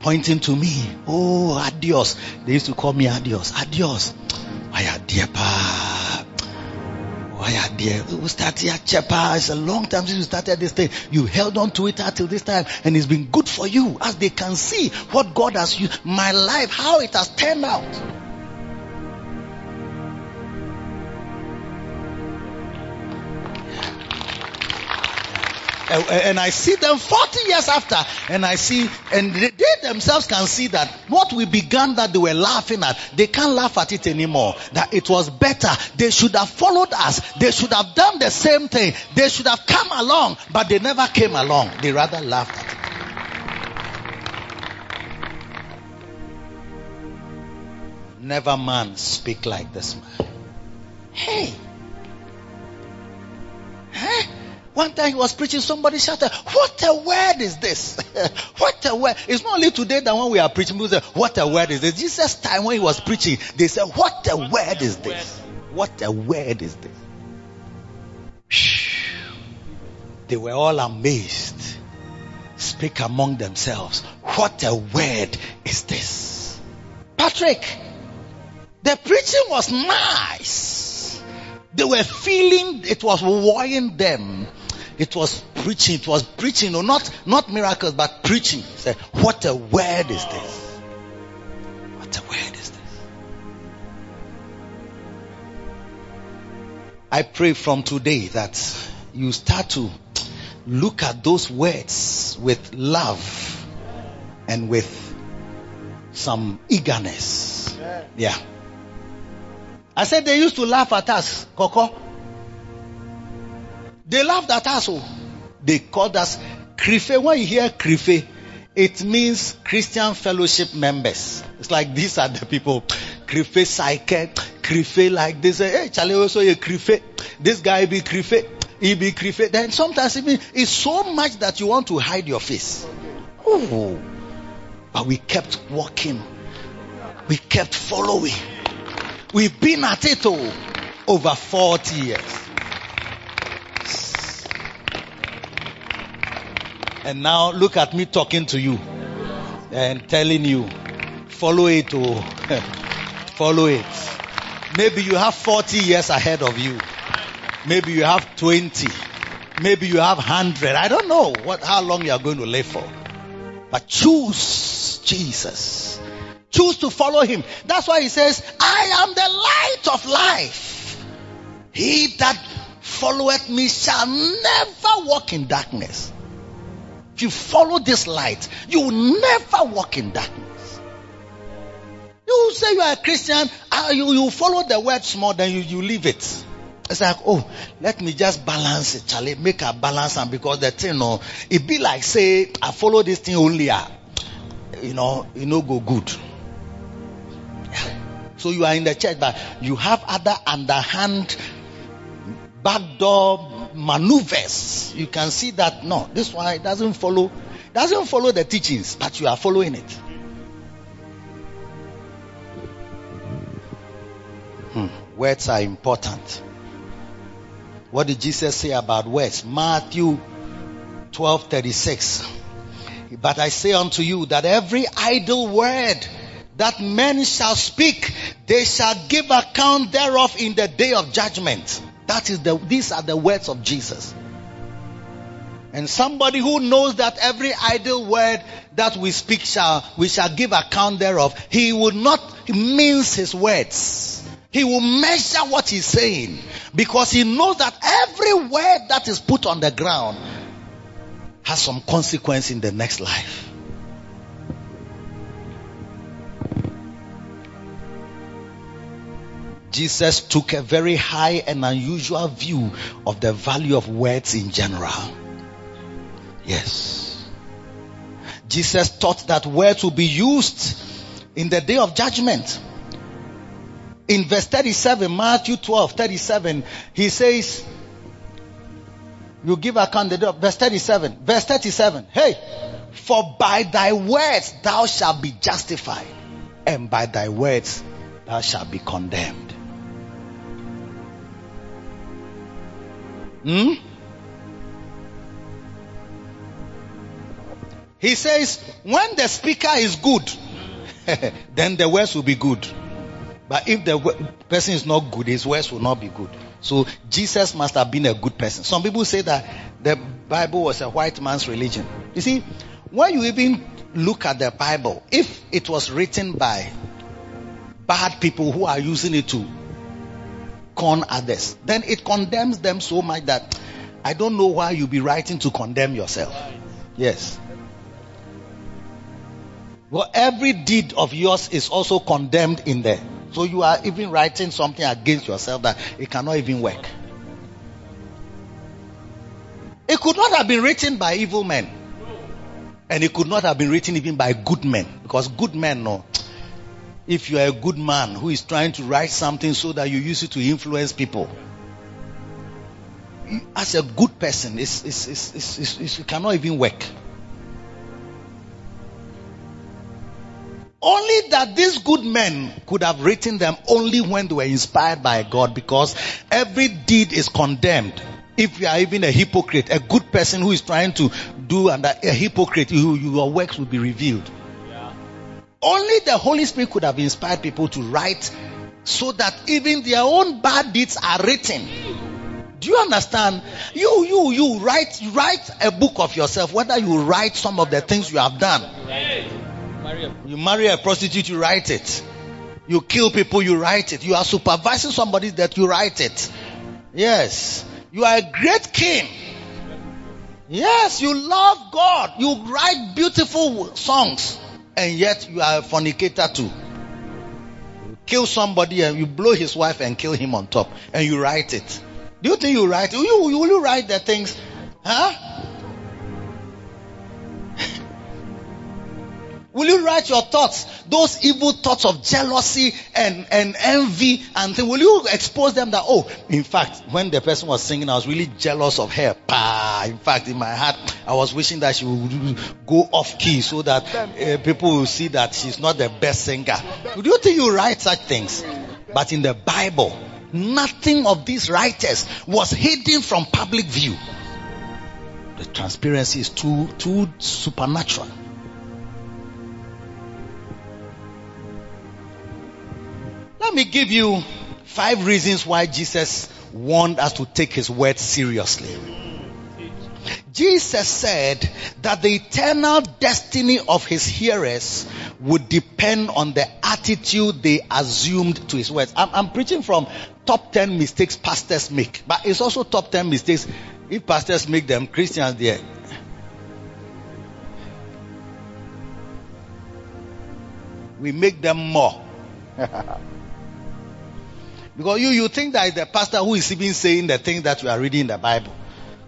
Pointing to me. Oh, adios. They used to call me adios. Adios. Why dear? Why dear? We started at Chepa. It's a long time since we started this thing. You held on to it until this time and it's been good for you as they can see what God has used. My life, how it has turned out. Uh, and I see them 40 years after, and I see, and they, themselves can see that what we began that they were laughing at, they can't laugh at it anymore. That it was better. They should have followed us. They should have done the same thing. They should have come along, but they never came along. They rather laughed at it. Never man speak like this man. Hey. Huh? One time he was preaching, somebody shouted, What a word is this? what a word. It's not only today that when we are preaching, people say, What a word is this? Jesus' time when he was preaching, they said, What a word is this? What a word is this? They were all amazed. Speak among themselves. What a word is this? Patrick, the preaching was nice. They were feeling it was worrying them. It was preaching. It was preaching. No, not, not miracles, but preaching. Say, what a word is this? What a word is this? I pray from today that you start to look at those words with love and with some eagerness. Yeah. I said they used to laugh at us, Coco. They laughed at us. Oh. They called us Krife. When you hear Krife, it means Christian fellowship members. It's like these are the people. Krife psyche, Krife like this. Hey, Charlie also a eh, Krife. This guy be Krife. He be Krife. Then sometimes it means it's so much that you want to hide your face. Oh. But we kept walking. We kept following. We've been at it oh, over 40 years. And now look at me talking to you and telling you, follow it or oh. follow it. Maybe you have 40 years ahead of you. Maybe you have 20. Maybe you have 100. I don't know what, how long you are going to live for. But choose Jesus. Choose to follow him. That's why he says, I am the light of life. He that followeth me shall never walk in darkness. If you follow this light, you will never walk in darkness. You say you are a Christian, uh, you, you follow the words more than you, you leave it. It's like, oh, let me just balance it, Charlie. Make a balance, and because the thing, no, it be like say, I follow this thing only, uh, you know, you know, go good. So you are in the church, but you have other underhand, backdoor maneuvers, you can see that no, this one it doesn't follow, doesn't follow the teachings, but you are following it. Hmm. Words are important. What did Jesus say about words? Matthew 12 36. But I say unto you that every idle word that men shall speak, they shall give account thereof in the day of judgment. That is the, these are the words of Jesus. And somebody who knows that every idle word that we speak shall, we shall give account thereof, he will not mince his words. He will measure what he's saying because he knows that every word that is put on the ground has some consequence in the next life. Jesus took a very high and unusual view of the value of words in general. Yes. Jesus taught that words will be used in the day of judgment. In verse 37, Matthew 12, 37, he says, you give account the day of, verse 37, verse 37, hey, for by thy words thou shalt be justified, and by thy words thou shalt be condemned. Hmm? He says, when the speaker is good, then the words will be good. But if the person is not good, his words will not be good. So Jesus must have been a good person. Some people say that the Bible was a white man's religion. You see, when you even look at the Bible, if it was written by bad people who are using it to con others, then it condemns them so much that I don't know why you be writing to condemn yourself. Yes. Well, every deed of yours is also condemned in there. So you are even writing something against yourself that it cannot even work. It could not have been written by evil men. And it could not have been written even by good men. Because good men know if you are a good man who is trying to write something so that you use it to influence people, as a good person, it's, it's, it's, it cannot even work. Only that these good men could have written them only when they were inspired by God because every deed is condemned. If you are even a hypocrite, a good person who is trying to do and a hypocrite, you, your works will be revealed. Only the Holy Spirit could have inspired people to write so that even their own bad deeds are written. Do you understand? You, you, you write, write a book of yourself, whether you write some of the things you have done. You marry a prostitute, you write it. You kill people, you write it. You are supervising somebody that you write it. Yes. You are a great king. Yes, you love God. You write beautiful songs, and yet you are a fornicator too. Kill somebody and you blow his wife and kill him on top, and you write it. Do you think you write? Will you, will you write the things? Huh? Will you write your thoughts? Those evil thoughts of jealousy and, and envy and th- will you expose them that, oh, in fact, when the person was singing, I was really jealous of her. Pa. In fact, in my heart, I was wishing that she would go off key so that uh, people will see that she's not the best singer. Do you think you write such things? But in the Bible, nothing of these writers was hidden from public view. The transparency is too, too supernatural. Let me give you five reasons why Jesus warned us to take his word seriously. Jesus said that the eternal destiny of his hearers would depend on the attitude they assumed to his words. I'm, I'm, preaching from top 10 mistakes pastors make, but it's also top 10 mistakes if pastors make them, Christians there. We make them more. Because you, you think that the pastor who is even saying the things that you are reading in the Bible.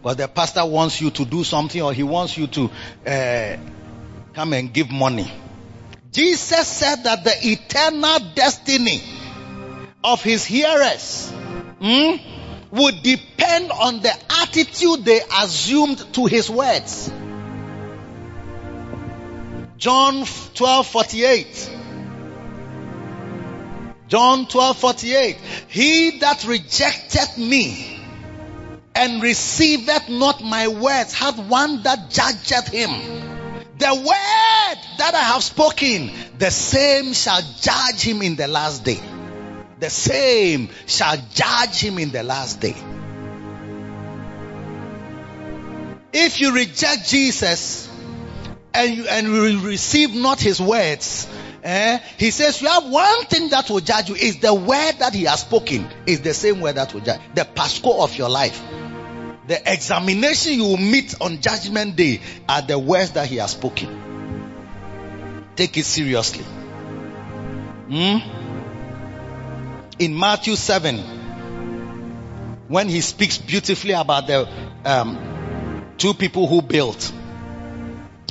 Because the pastor wants you to do something or he wants you to uh, come and give money. Jesus said that the eternal destiny of his hearers hmm, would depend on the attitude they assumed to his words. John 12 48. John 12 48. He that rejected me and receiveth not my words hath one that judgeth him. The word that I have spoken, the same shall judge him in the last day. The same shall judge him in the last day. If you reject Jesus and you, and you receive not his words, Eh? He says you have one thing that will judge you is the word that he has spoken is the same word that will judge the pasco of your life. The examination you will meet on judgment day are the words that he has spoken. Take it seriously. Hmm? In Matthew 7, when he speaks beautifully about the um, two people who built,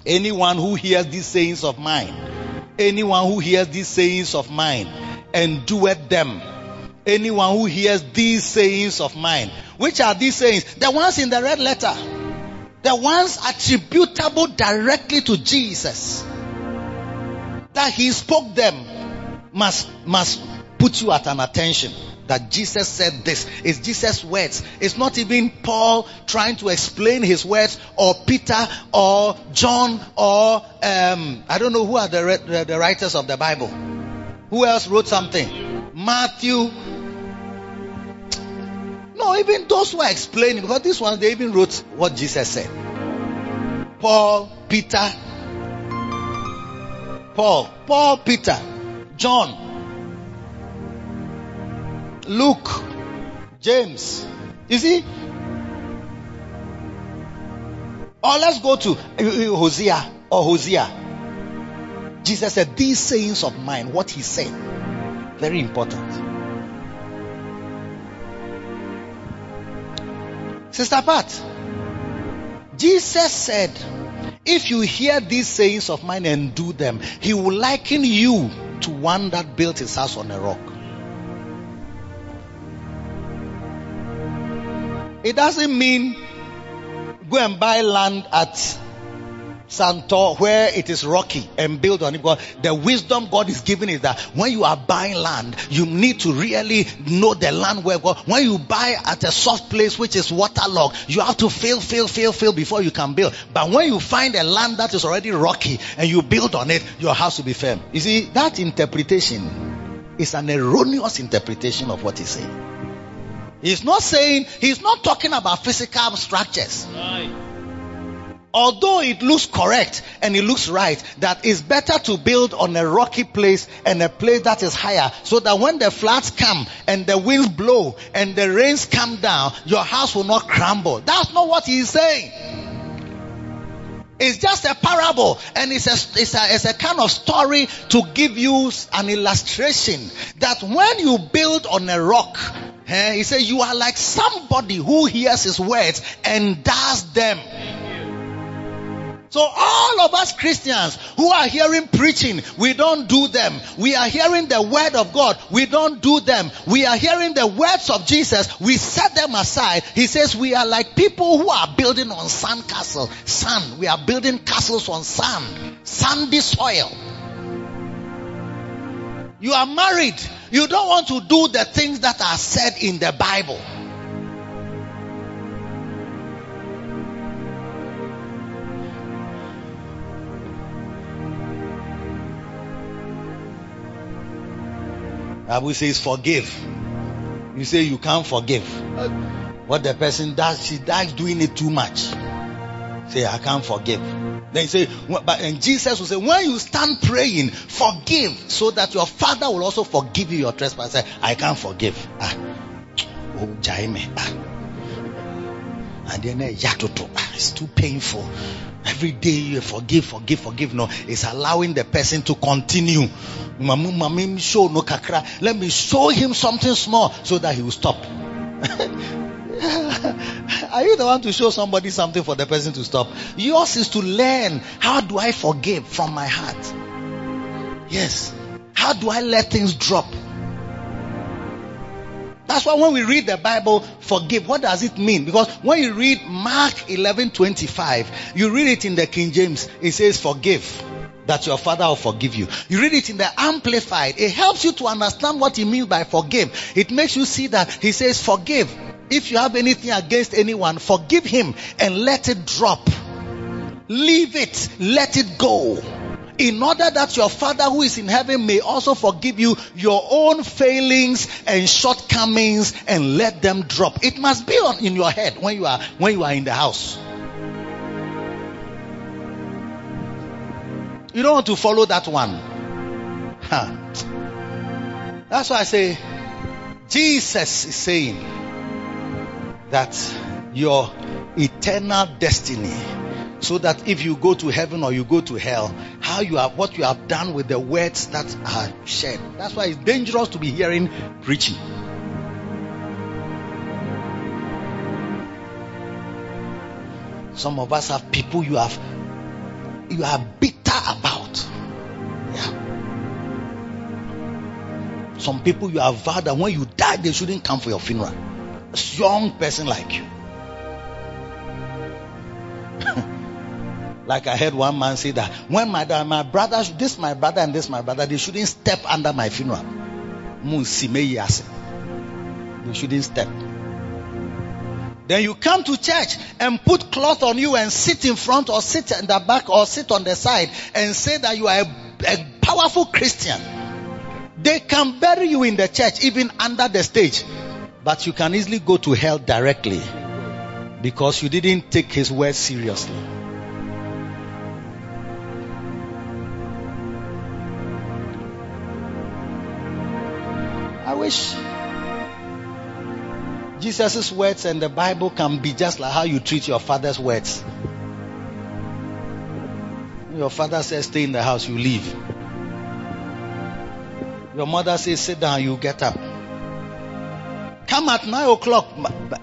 anyone who hears these sayings of mine Anyone who hears these sayings of mine and doeth them. Anyone who hears these sayings of mine. Which are these sayings? The ones in the red letter. The ones attributable directly to Jesus. That he spoke them must, must put you at an attention that Jesus said this. It's Jesus' words. It's not even Paul trying to explain his words or Peter or John or um, I don't know who are the, the, the writers of the Bible. Who else wrote something? Matthew. No, even those who are explaining, because this one they even wrote what Jesus said. Paul, Peter, Paul, Paul, Peter, John, Luke, James. You see? Or let's go to uh, uh, Hosea or Hosea. Jesus said, These sayings of mine, what he said, very important. Sister Pat, Jesus said, If you hear these sayings of mine and do them, he will liken you to one that built his house on a rock. It doesn't mean go and buy land at Santor where it is rocky and build on it. Because the wisdom God is giving is that when you are buying land, you need to really know the land where God. When you buy at a soft place which is waterlogged, you have to fill, fill, fill, fill before you can build. But when you find a land that is already rocky and you build on it, your house will be firm. You see, that interpretation is an erroneous interpretation of what he's saying. He's not saying, he's not talking about physical structures. Right. Although it looks correct and it looks right, that it's better to build on a rocky place and a place that is higher so that when the floods come and the winds blow and the rains come down, your house will not crumble. That's not what he's saying. It's just a parable and it's a, it's a, it's a kind of story to give you an illustration that when you build on a rock, eh, he says you are like somebody who hears his words and does them. So all of us Christians who are hearing preaching, we don't do them. We are hearing the word of God, we don't do them. We are hearing the words of Jesus, we set them aside. He says we are like people who are building on sand castle, sand. We are building castles on sand, sandy soil. You are married. You don't want to do the things that are said in the Bible. Bible says forgive. You say you can't forgive. What the person does, she does doing it too much. Say I can't forgive. Then you say, but and Jesus will say, when you stand praying, forgive, so that your Father will also forgive you your trespass. Say, I can't forgive. Ah, oh Jaime. Ah. And then eh, yatoto. Ah, it's too painful. Every day you forgive, forgive, forgive. No, it's allowing the person to continue. Let me show him something small so that he will stop. Are you the one to show somebody something for the person to stop? Yours is to learn how do I forgive from my heart? Yes. How do I let things drop? That's why when we read the Bible, forgive, what does it mean? Because when you read Mark 11 25, you read it in the King James, it says, forgive that your father will forgive you. You read it in the amplified. It helps you to understand what he means by forgive. It makes you see that he says forgive. If you have anything against anyone, forgive him and let it drop. Leave it. Let it go in order that your Father who is in heaven may also forgive you your own failings and shortcomings and let them drop. It must be on in your head when you are when you are in the house. You don't want to follow that one. Huh. That's why I say Jesus is saying that your eternal destiny so that if you go to heaven or you go to hell, how you have what you have done with the words that are shared. That's why it's dangerous to be hearing preaching. Some of us have people you have you are bitter about. Yeah. Some people you have vowed that when you die they shouldn't come for your funeral. Young person like you. Like I heard one man say that when my my brother, this my brother and this my brother, they shouldn't step under my funeral. They shouldn't step. Then you come to church and put cloth on you and sit in front or sit in the back or sit on the side and say that you are a, a powerful Christian. They can bury you in the church, even under the stage, but you can easily go to hell directly because you didn't take his word seriously. I wish Jesus' words and the Bible can be just like how you treat your father's words. Your father says, Stay in the house, you leave. Your mother says, Sit down, you get up. Come at 9 o'clock,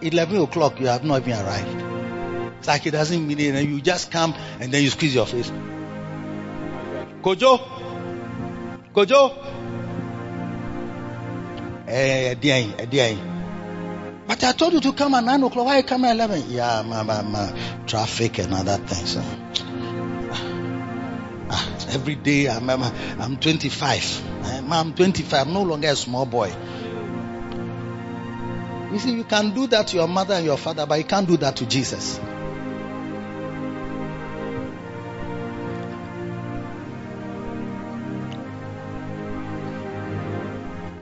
11 o'clock, you have not even arrived. It's like it doesn't mean and you just come and then you squeeze your face. Kojo, Kojo, Eh, but I told you to come at 9 o'clock. Why you come at 11? Yeah, my, my, my traffic and other things. Ah, every day I'm, I'm, I'm 25. I'm 25. I'm no longer a small boy. You see, you can do that to your mother and your father, but you can't do that to Jesus.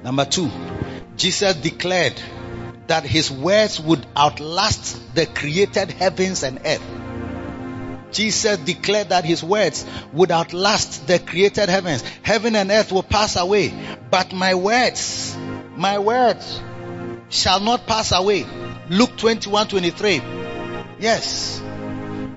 Number two, Jesus declared that his words would outlast the created heavens and earth. Jesus declared that his words would outlast the created heavens. Heaven and earth will pass away, but my words, my words shall not pass away. Luke 21 23. Yes.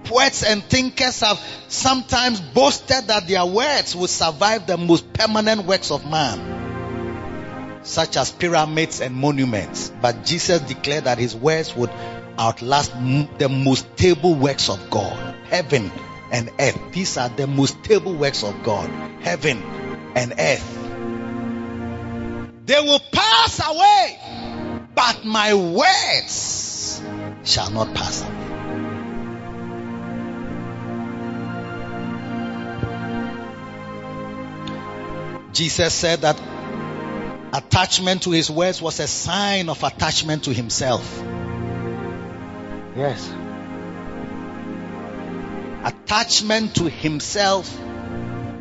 poets and thinkers have sometimes boasted that their words will survive the most permanent works of man, such as pyramids and monuments. But Jesus declared that his words would outlast the most stable works of God. Heaven and earth. These are the most stable works of God. Heaven and earth. They will pass away, but my words shall not pass away. Jesus said that attachment to his words was a sign of attachment to himself. Yes. Attachment to himself,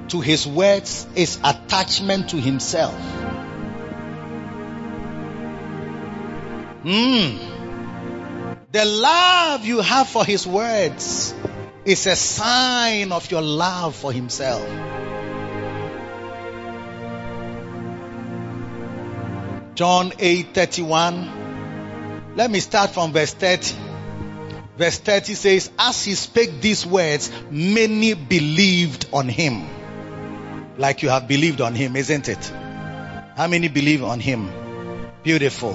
to his words, is attachment to himself. Hmm. The love you have for his words is a sign of your love for himself. John 8 31. Let me start from verse 30. Verse 30 says, As he spake these words, many believed on him. Like you have believed on him, isn't it? How many believe on him? Beautiful.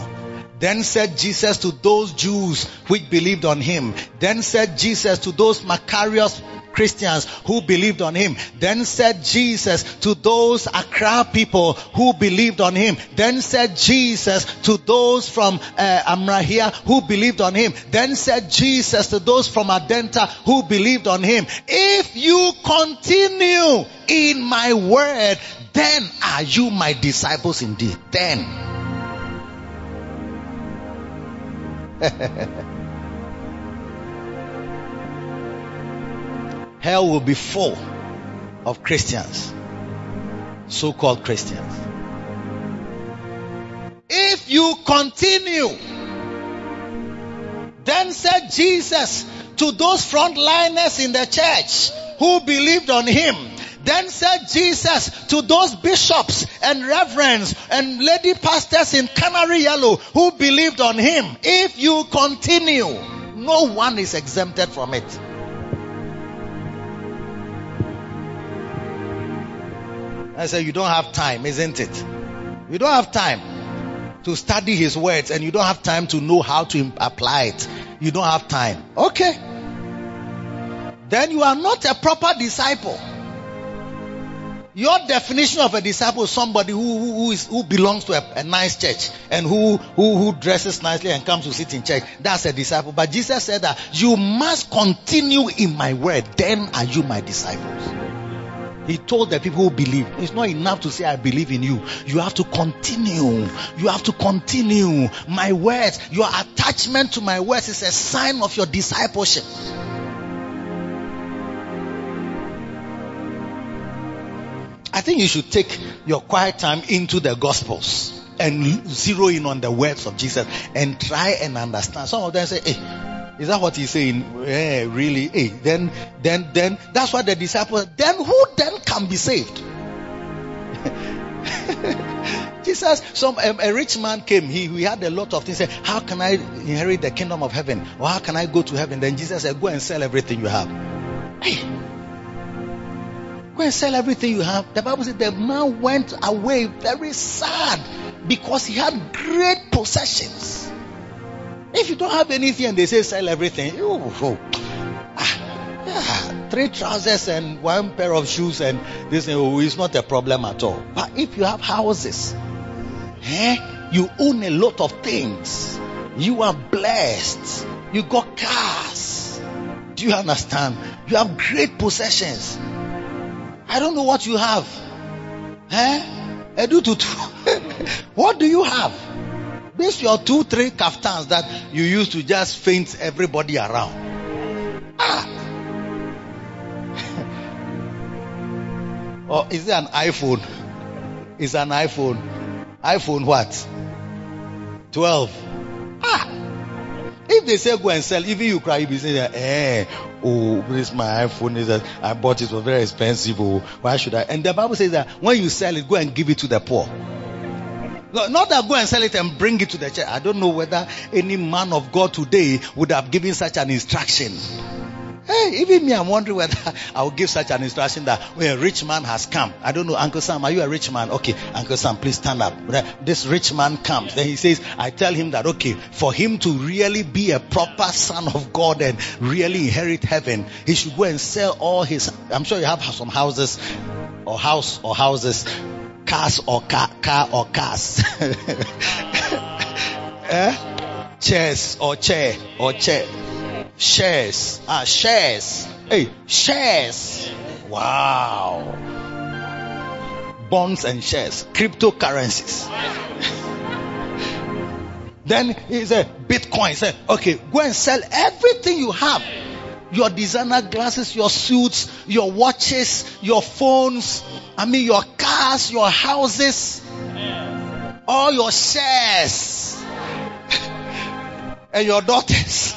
Then said Jesus to those Jews which believed on him. Then said Jesus to those Macarius Christians who believed on him. Then said Jesus to those Accra people who believed on him. Then said Jesus to those from uh, Amrahia who believed on him. Then said Jesus to those from Adenta who believed on him. If you continue in my word, then are you my disciples indeed. Then. Hell will be full of Christians, so called Christians. If you continue, then said Jesus to those frontliners in the church who believed on him, then said Jesus to those bishops and reverends and lady pastors in Canary Yellow who believed on him, if you continue, no one is exempted from it. I said, You don't have time, isn't it? You don't have time to study his words and you don't have time to know how to apply it. You don't have time. Okay. Then you are not a proper disciple. Your definition of a disciple is somebody who, who, who, is, who belongs to a, a, nice church and who, who, who dresses nicely and comes to sit in church. That's a disciple. But Jesus said that you must continue in my word. Then are you my disciples. He told the people who believe, it's not enough to say, I believe in you. You have to continue. You have to continue. My words, your attachment to my words is a sign of your discipleship. I think you should take your quiet time into the Gospels and zero in on the words of Jesus and try and understand. Some of them say, hey, is that what he's saying? Yeah, really? Hey, then, then, then, that's what the disciples, then who then can be saved? Jesus, some um, a rich man came. He, he had a lot of things. Said, "How can I inherit the kingdom of heaven? Or how can I go to heaven?" Then Jesus said, "Go and sell everything you have." Hey, go and sell everything you have. The Bible said the man went away very sad because he had great possessions. If you don't have anything and they say sell everything, you oh, ah, yeah, three trousers and one pair of shoes and this oh, is not a problem at all. But if you have houses, eh, you own a lot of things, you are blessed, you got cars. Do you understand? You have great possessions. I don't know what you have. Eh? What do you have? This your two, three kaftans that you use to just faint everybody around. Ah. or is it an iPhone? It's an iPhone. iPhone what? 12. Ah. If they say go and sell, even you cry, you be saying, eh, oh, this my iPhone. Is that I bought it, was very expensive. Oh, why should I? And the Bible says that when you sell it, go and give it to the poor. No, not that go and sell it and bring it to the church. I don't know whether any man of God today would have given such an instruction. Hey, even me, I'm wondering whether I will give such an instruction that when a rich man has come, I don't know, Uncle Sam, are you a rich man? Okay, Uncle Sam, please stand up. This rich man comes. Then he says, I tell him that, okay, for him to really be a proper son of God and really inherit heaven, he should go and sell all his, I'm sure you have some houses or house or houses, cars or car, car or cars. eh? Chairs or chair or chair Shares. Ah, shares. Hey, shares. Wow. Bonds and shares. Cryptocurrencies. then he said, Bitcoin. He said, okay, go and sell everything you have. Your designer glasses, your suits, your watches, your phones, I mean your cars, your houses, all your shares, and your daughters.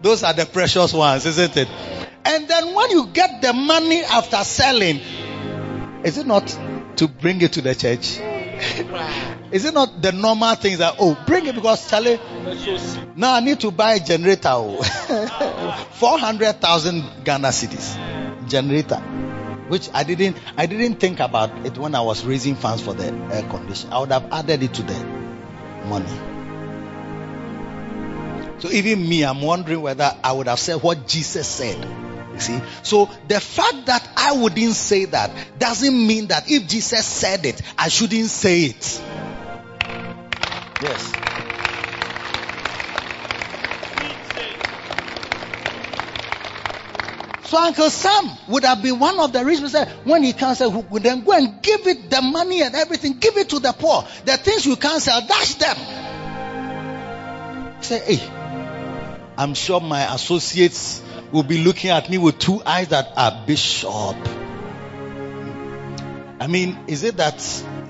Those are the precious ones, isn't it? And then when you get the money after selling, is it not to bring it to the church? Is it not the normal things that oh bring it because Charlie now I need to buy a generator oh. four hundred thousand Ghana cedis generator which I didn't I didn't think about it when I was raising funds for the air condition I would have added it to the money so even me, I'm wondering whether I would have said what Jesus said. You see? So the fact that I wouldn't say that doesn't mean that if Jesus said it, I shouldn't say it. Yes. So Uncle Sam would have been one of the reasons that when he can't sell, would then go and give it the money and everything, give it to the poor. The things you can't sell, dash them. Say, hey, I'm sure my associates will be looking at me with two eyes that are bishop. I mean, is it that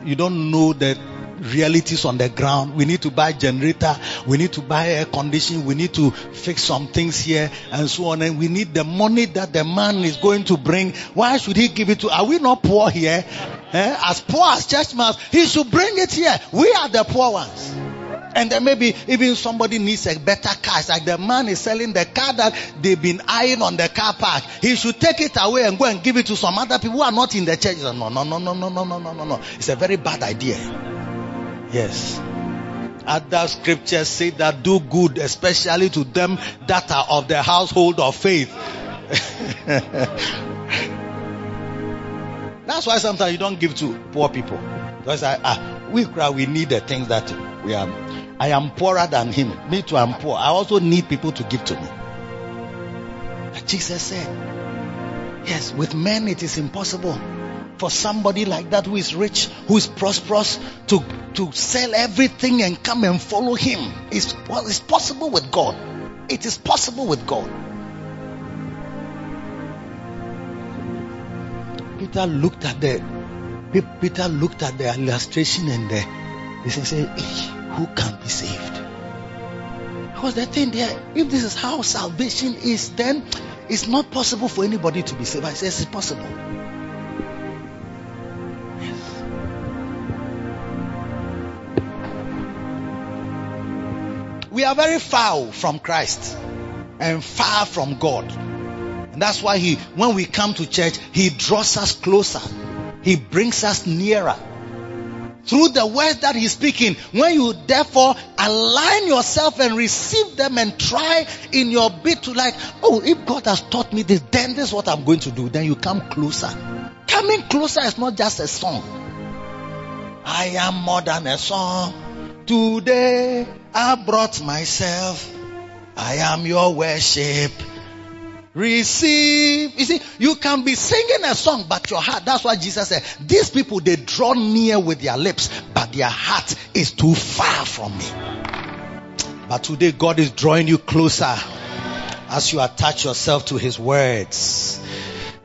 you don't know the realities on the ground? We need to buy generator, we need to buy air conditioning, we need to fix some things here and so on. And we need the money that the man is going to bring. Why should he give it to? Are we not poor here? Eh? As poor as church mouse, he should bring it here. We are the poor ones. And then maybe even somebody needs a better car. It's like the man is selling the car that they've been eyeing on the car park. He should take it away and go and give it to some other people who are not in the church. No, no, no, no, no, no, no, no, no, no. It's a very bad idea. Yes. Other scriptures say that do good, especially to them that are of the household of faith. That's why sometimes you don't give to poor people. Because I, we cry, we need the things that we are I am poorer than him. Me too, I'm poor. I also need people to give to me. But Jesus said, Yes, with men it is impossible for somebody like that who is rich, who is prosperous, to, to sell everything and come and follow him. It's, well, it's possible with God. It is possible with God. Peter looked at the Peter looked at the illustration and the, he said, who can be saved. Because the thing there, if this is how salvation is, then it's not possible for anybody to be saved. I say it's possible. We are very far from Christ and far from God. And that's why he, when we come to church, he draws us closer. He brings us nearer through the words that he's speaking. When you therefore align yourself and receive them and try in your bit to like, oh, if God has taught me this, then this is what I'm going to do. Then you come closer. Coming closer is not just a song. I am more than a song. Today I brought myself. I am your worship. Receive. You see, you can be singing a song, but your heart, that's why Jesus said, these people, they draw near with their lips, but their heart is too far from me. But today, God is drawing you closer as you attach yourself to His words.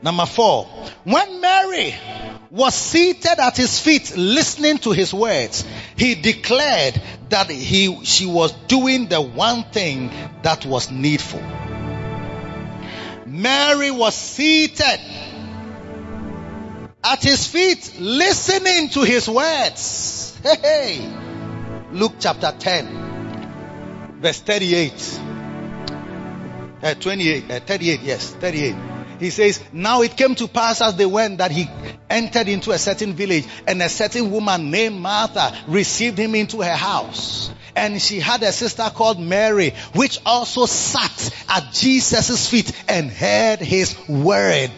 Number four, when Mary was seated at his feet listening to his words, he declared that he, she was doing the one thing that was needful. Mary was seated at his feet listening to his words. Hey, hey. Luke chapter 10, verse 38. uh, 28, uh, 38, yes, 38. He says, Now it came to pass as they went that he entered into a certain village, and a certain woman named Martha received him into her house. And she had a sister called Mary, which also sat at Jesus' feet and heard his word.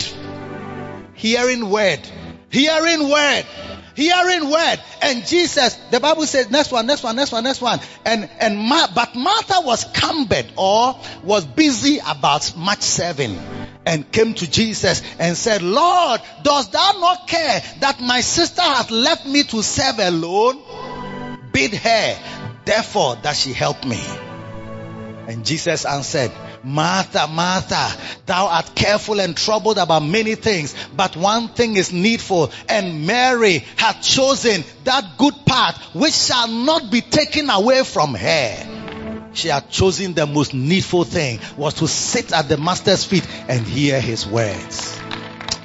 Hearing word. Hearing word hearing word. And Jesus, the Bible says, next one, next one, next one, next one. And, and, Ma- but Martha was cumbered or was busy about much serving and came to Jesus and said, Lord, does thou not care that my sister hath left me to serve alone? Bid her, therefore, that she help me. And Jesus answered, Martha, Martha, thou art careful and troubled about many things, but one thing is needful, and Mary hath chosen that good part which shall not be taken away from her. She had chosen the most needful thing was to sit at the master's feet and hear his words.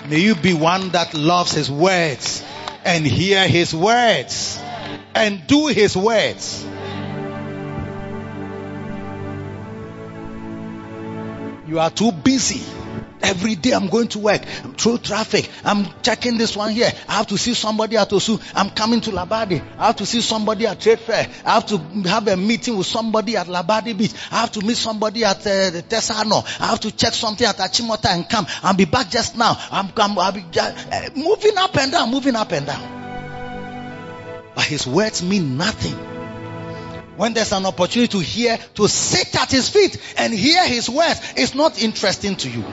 May you be one that loves his words and hear his words and do his words. You are too busy. Every day I'm going to work through traffic. I'm checking this one here. I have to see somebody at Osu. I'm coming to Labadi. I have to see somebody at Trade Fair. I have to have a meeting with somebody at Labadi Beach. I have to meet somebody at uh, the Tesano. I have to check something at Achimota and come. I'll be back just now. I'm, I'm I'll be just, uh, moving up and down, moving up and down. But his words mean nothing when there's an opportunity to hear, to sit at his feet and hear his words, it's not interesting to you.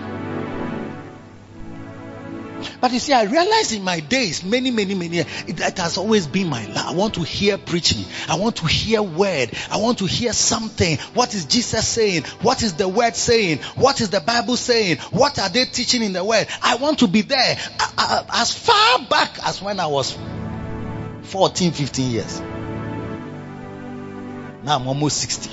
But you see, I realize in my days, many, many, many, it, it has always been my love. I want to hear preaching. I want to hear word. I want to hear something. What is Jesus saying? What is the word saying? What is the Bible saying? What are they teaching in the word? I want to be there uh, uh, as far back as when I was 14, 15 years. Now I'm almost 60.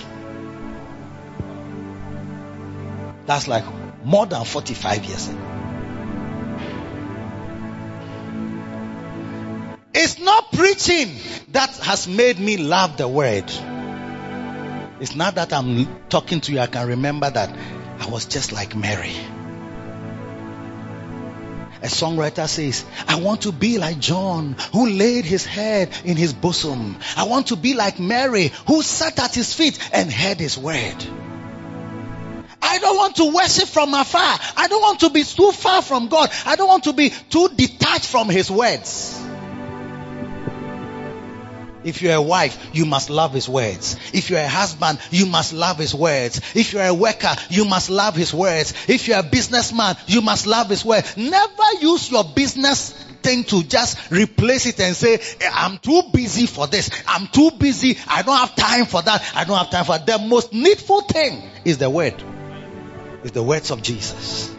That's like more than 45 years ago. It's not preaching that has made me love the word. It's not that I'm talking to you, I can remember that I was just like Mary. A songwriter says, I want to be like John who laid his head in his bosom. I want to be like Mary who sat at his feet and heard his word. I don't want to worship from afar. I don't want to be too far from God. I don't want to be too detached from his words. If you're a wife, you must love his words. If you're a husband, you must love his words. If you're a worker, you must love his words. If you're a businessman, you must love his words. Never use your business thing to just replace it and say, eh, I'm too busy for this. I'm too busy. I don't have time for that. I don't have time for that. The most needful thing is the word. Is the words of Jesus.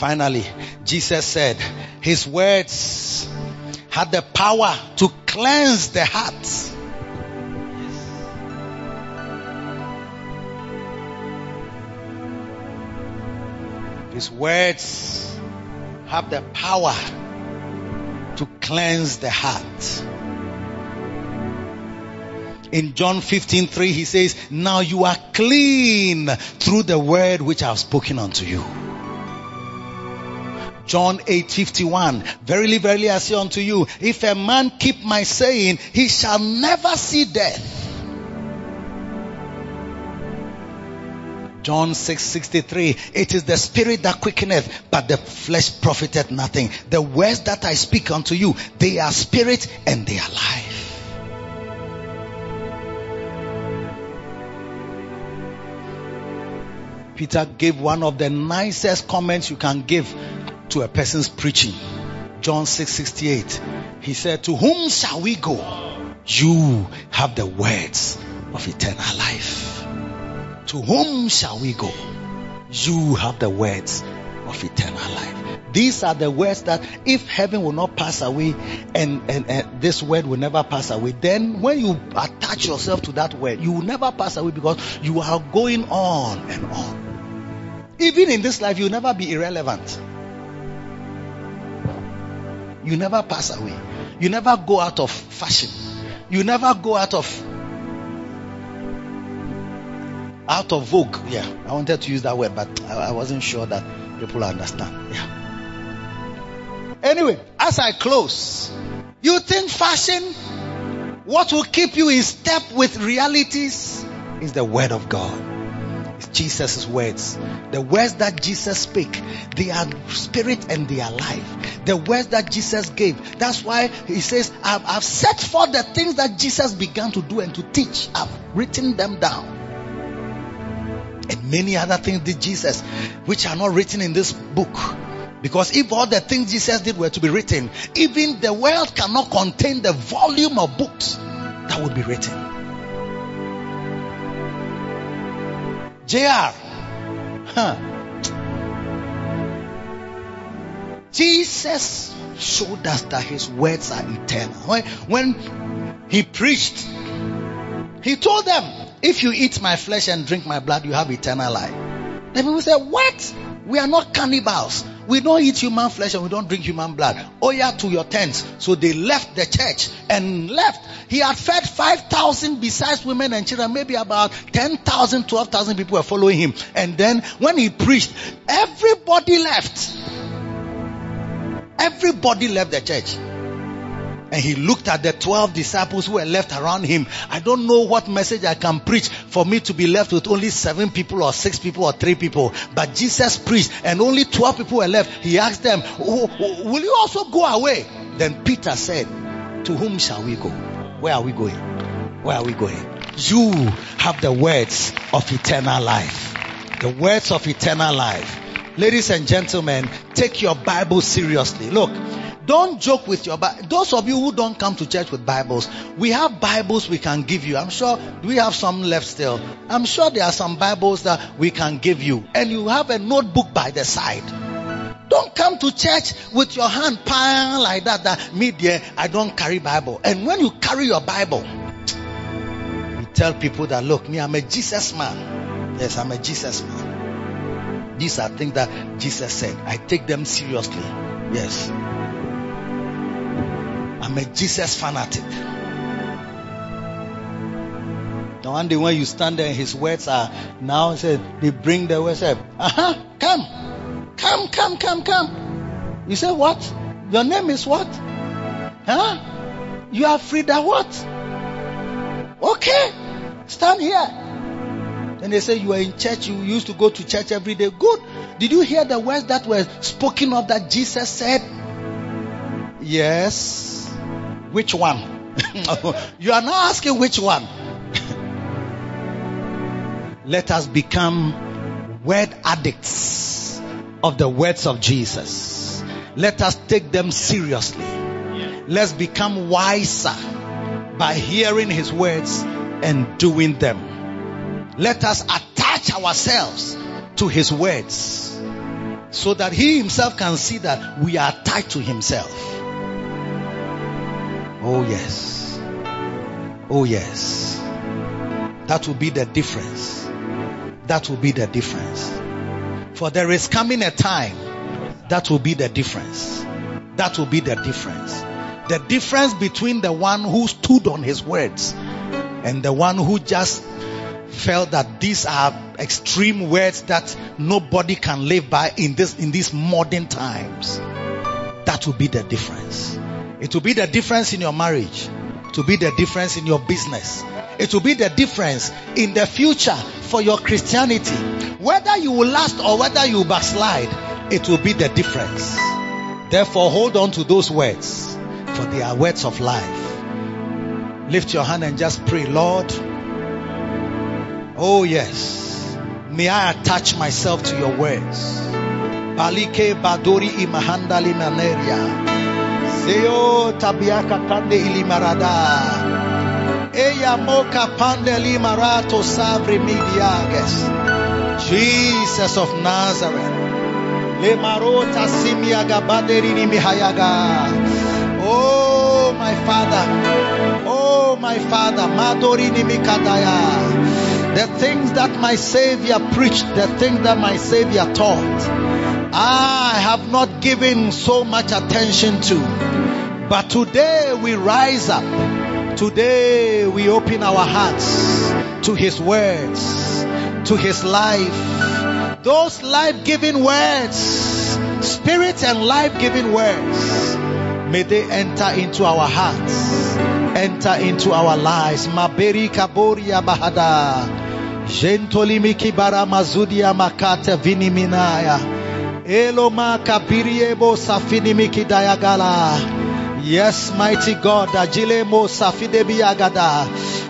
Finally, Jesus said, His words had the power to cleanse the heart. His words have the power to cleanse the heart. In John 15, 3, he says, Now you are clean through the word which I have spoken unto you. John 8:51 Verily verily I say unto you if a man keep my saying he shall never see death. John 6:63 It is the spirit that quickeneth but the flesh profiteth nothing. The words that I speak unto you they are spirit and they are life. Peter gave one of the nicest comments you can give to a person's preaching. John 6:68. he said, "To whom shall we go? You have the words of eternal life. To whom shall we go? You have the words of eternal life." These are the words that if heaven will not pass away and, and, and this word will never pass away, then when you attach yourself to that word, you will never pass away because you are going on and on. Even in this life, you'll never be irrelevant. You never pass away. You never go out of fashion. You never go out of out of vogue. Yeah, I wanted to use that word, but I, wasn't sure that people understand. Yeah. Anyway, as I close, you think fashion, what will keep you in step with realities is the word of God. Jesus' words. The words that Jesus speak, they are spirit and they are life. The words that Jesus gave. That's why he says, I've, I've set forth the things that Jesus began to do and to teach. I've written them down. And many other things did Jesus, which are not written in this book. Because if all the things Jesus did were to be written, even the world cannot contain the volume of books that would be written. JR. Huh. Jesus showed us that his words are eternal. When, when he preached, he told them, if you eat my flesh and drink my blood, you have eternal life. The people said, what? We are not cannibals. We don't eat human flesh and we don't drink human blood. Oh yeah, to your tents. So they left the church and left. He had fed 5,000 besides women and children. Maybe about 10,000, 12,000 people were following him. And then when he preached, everybody left. Everybody left the church. And he looked at the 12 disciples who were left around him. I don't know what message I can preach for me to be left with only seven people or six people or three people. But Jesus preached and only 12 people were left. He asked them, will you also go away? Then Peter said, to whom shall we go? Where are we going? Where are we going? You have the words of eternal life. The words of eternal life. Ladies and gentlemen, take your Bible seriously. Look, don't joke with your Bible. Those of you who don't come to church with Bibles, we have Bibles we can give you. I'm sure we have some left still. I'm sure there are some Bibles that we can give you. And you have a notebook by the side. Don't come to church with your hand pan like that. That me dear, I don't carry Bible. And when you carry your Bible, you tell people that look, me, I'm a Jesus man. Yes, I'm a Jesus man. These are things that Jesus said. I take them seriously. Yes. I'm a Jesus fanatic. Now one day when you stand there, his words are now said they bring the words up. Uh-huh, come, come, come, come, come. You say what? Your name is what? Huh? You are Frida what? Okay, stand here. Then they say you are in church, you used to go to church every day. Good. Did you hear the words that were spoken of that Jesus said? Yes. Which one? you are not asking which one. Let us become word addicts of the words of Jesus. Let us take them seriously. Let's become wiser by hearing his words and doing them. Let us attach ourselves to his words so that he himself can see that we are tied to himself. Oh, yes. Oh, yes. That will be the difference. That will be the difference. For there is coming a time that will be the difference. That will be the difference. The difference between the one who stood on his words and the one who just felt that these are extreme words that nobody can live by in this in these modern times. That will be the difference. It will be the difference in your marriage. It will be the difference in your business. It will be the difference in the future for your Christianity. Whether you will last or whether you will backslide, it will be the difference. Therefore, hold on to those words, for they are words of life. Lift your hand and just pray, Lord. Oh, yes. May I attach myself to your words. Balike badori imahanda limaneria. Seyo tabiaka kande ilimarada. Eya moka pande limarato savri midiages. Jesus of Nazareth. Le marota simiaga baderini mihayaga. Oh, my Father. Oh, my Father. Madorini mikadaya. The things that my Savior preached, the things that my Savior taught. I have not given so much attention to. But today we rise up. Today we open our hearts to His words, to His life. Those life giving words, spirit and life giving words, may they enter into our hearts, enter into our lives. Maberi kaboria bahada. Gentolimiki bara mazudia makate viniminaya. Eloma kabiriebo safinimiki dayagala. Yes, mighty God, Ajile mo safidebi agada.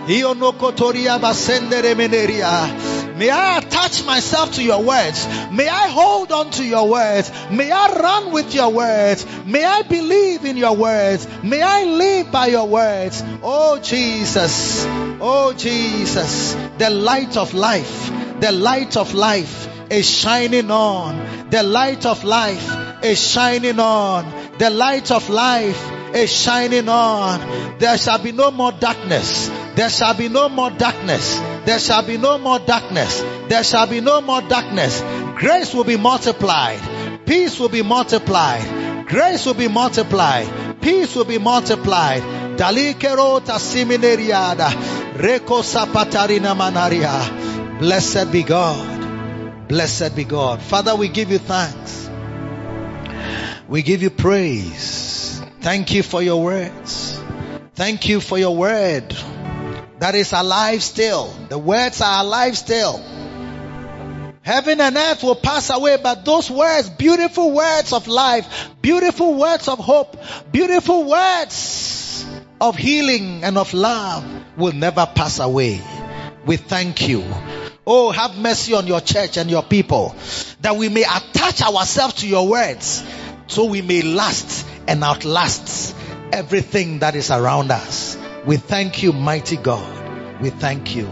Ionoko toria basendere meneria. May I attach myself to your words. May I hold on to your words. May I run with your words. May I believe in your words. May I live by your words. Oh Jesus. Oh Jesus. The light of life. The light of life is shining on. The light of life is shining on. The light of life is shining on. There shall be no more darkness. There shall be no more darkness. There shall be no more darkness. There shall be no more darkness. Grace will be multiplied. Peace will be multiplied. Grace will be multiplied. Peace will be multiplied. Dalikero tasimineriada. Reko sapatarina manaria. Blessed be God. Blessed be God. Father, we give you thanks. We give you praise. Thank you for your words. Thank you for your word that is alive still. The words are alive still. Heaven and earth will pass away, but those words, beautiful words of life, beautiful words of hope, beautiful words of healing and of love will never pass away. We thank you. Oh, have mercy on your church and your people that we may attach ourselves to your words so we may last and outlast everything that is around us. We thank you, mighty God. We thank you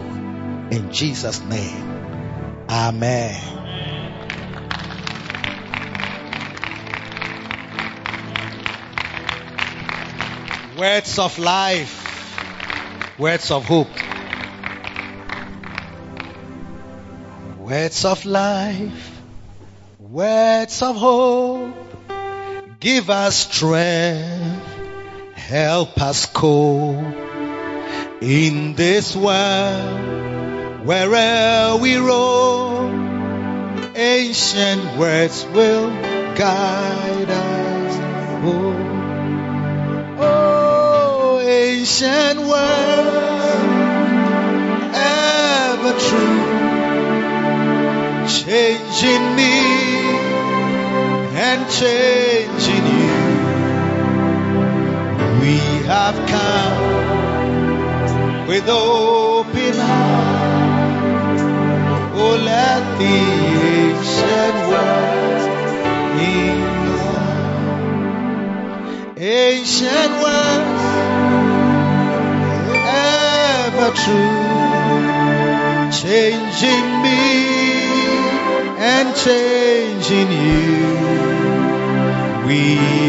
in Jesus' name. Amen. Words of life, words of hope. Words of life, words of hope. Give us strength, help us cope in this world wherever we roam. Ancient words will guide us. Oh, oh ancient words, ever true, changing me and changing. We have come with open heart. Oh, let the ancient words in Ancient words, ever true, changing me and changing you. We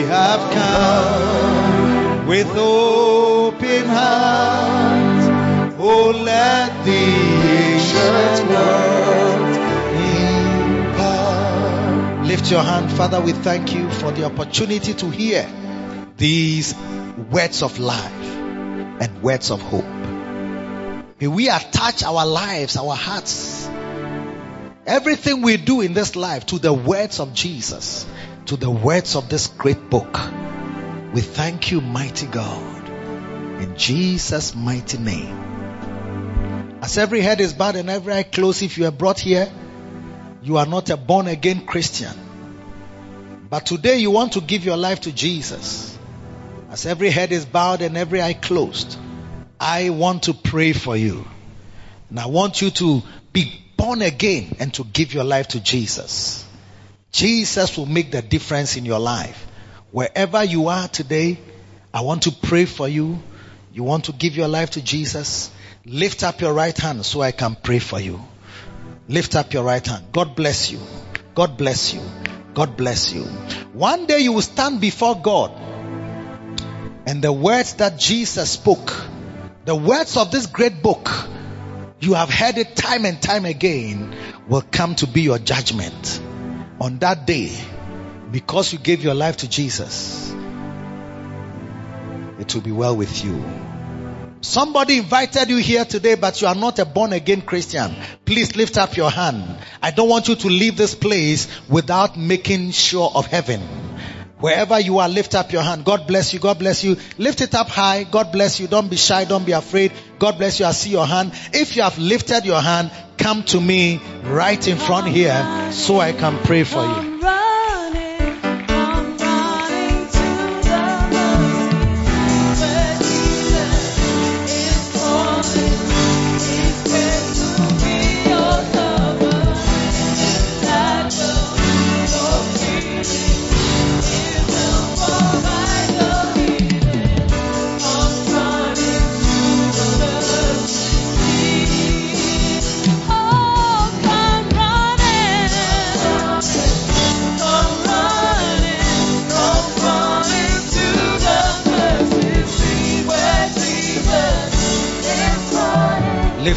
have come with open hearts. Oh, let the ancient words impart. Lift your hand, Father. We thank you for the opportunity to hear these words of life and words of hope. May we attach our lives, our hearts, everything we do in this life to the words of Jesus, to the words of this great book. We thank you, mighty God, in Jesus' mighty name. As every head is bowed and every eye closed, if you are brought here, you are not a born again Christian. But today you want to give your life to Jesus. As every head is bowed and every eye closed, I want to pray for you. And I want you to be born again and to give your life to Jesus. Jesus will make the difference in your life. Wherever you are today, I want to pray for you. You want to give your life to Jesus? Lift up your right hand so I can pray for you. Lift up your right hand. God bless you. God bless you. God bless you. One day you will stand before God and the words that Jesus spoke, the words of this great book, you have heard it time and time again, will come to be your judgment on that day because you gave your life to Jesus. it will be well with you. Somebody invited you here today, but you are not a born again Christian. Please lift up your hand. I don't want you to leave this place without making sure of heaven. Wherever you are, lift up your hand. God bless you. God bless you. Lift it up high. God bless you. Don't be shy. Don't be afraid. God bless you. I see your hand. If you have lifted your hand, come to me right in front here so I can pray for you.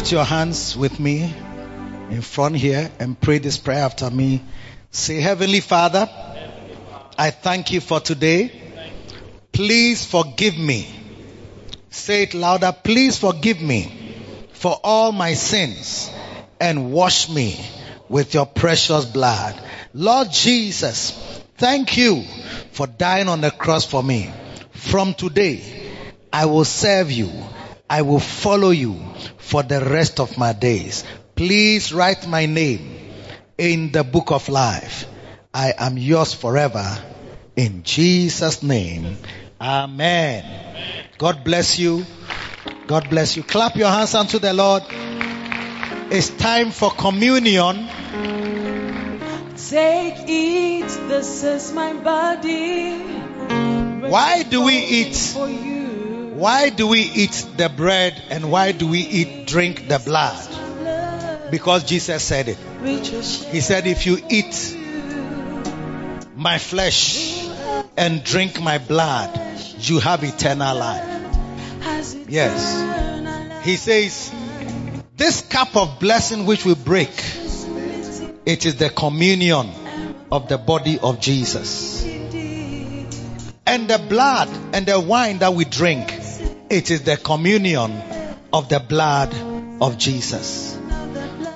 Lift your hands with me in front here and pray this prayer after me. Say, Heavenly Father, I thank you for today. Please forgive me. Say it louder. Please forgive me for all my sins and wash me with your precious blood. Lord Jesus, thank you for dying on the cross for me. From today, I will serve you. I will follow you for the rest of my days. Please write my name in the book of life. I am yours forever. In Jesus' name. Amen. God bless you. God bless you. Clap your hands unto the Lord. It's time for communion. Take, it. this is my body. Why do we eat? Why do we eat the bread and why do we eat, drink the? Blood, Because Jesus said it. He said, if you eat my flesh and drink my blood, you have eternal life. Yes. He says, this cup of blessing which we break, it is the communion of the body of Jesus. And the blood and the wine that we drink, it is the communion of the blood of Jesus.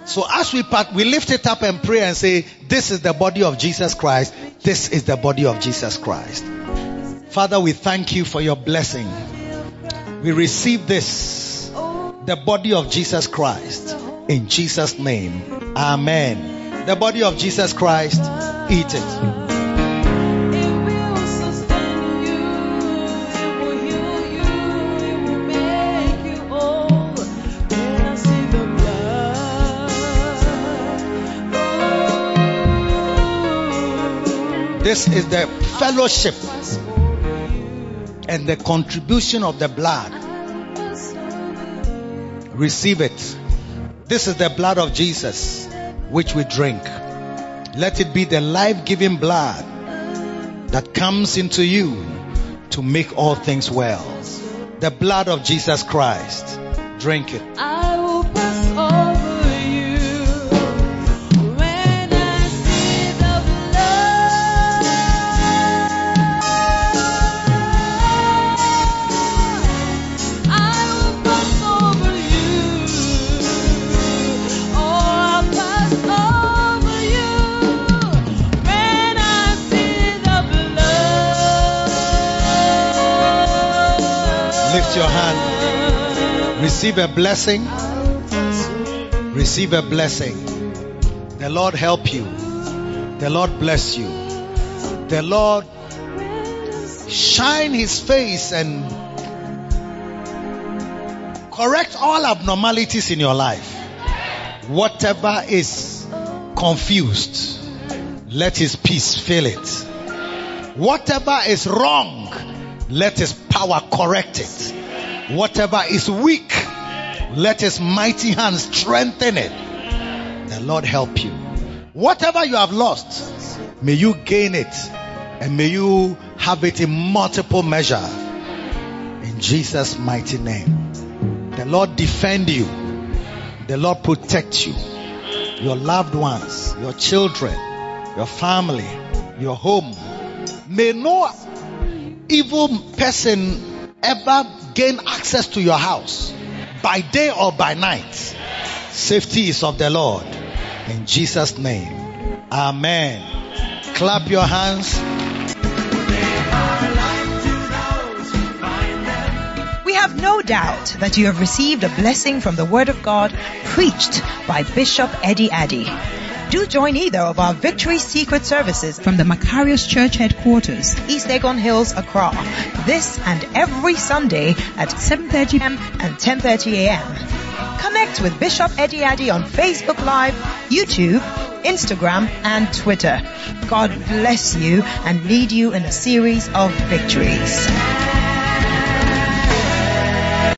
So as we part, we lift it up and pray and say, this is the body of Jesus Christ. This is the body of Jesus Christ. Father, we thank you for your blessing. We receive this, the body of Jesus Christ, in Jesus' name. Amen. The body of Jesus Christ, eat it. This is the fellowship and the contribution of the blood. Receive it. This is the blood of Jesus which we drink. Let it be the life giving blood that comes into you to make all things well. The blood of Jesus Christ. Drink it. Lift your hand. Receive a blessing. Receive a blessing. The Lord help you. The Lord bless you. The Lord shine his face and correct all abnormalities in your life. Whatever is confused, let his peace fill it. Whatever is wrong, let his power correct it. Whatever is weak, let his mighty hand strengthen it. The Lord help you. Whatever you have lost, may you gain it and may you have it in multiple measure. In Jesus' mighty name. The Lord defend you. The Lord protect you. Your loved ones, your children, your family, your home. May no evil person ever gain access to your house by day or by night, safety is of the Lord. In Jesus' name. Amen. Clap your hands. We have no doubt that you have received a blessing from the Word of God preached by Bishop Eddie Addy. Do join either of our Victory Secret services from the Macarius Church headquarters, East Legon Hills, Accra, this and every Sunday at 7.30 p.m. and 10.30 a.m. Connect with Bishop Eddie Addy on Facebook Live, YouTube, Instagram, and Twitter. God bless you and lead you in a series of victories.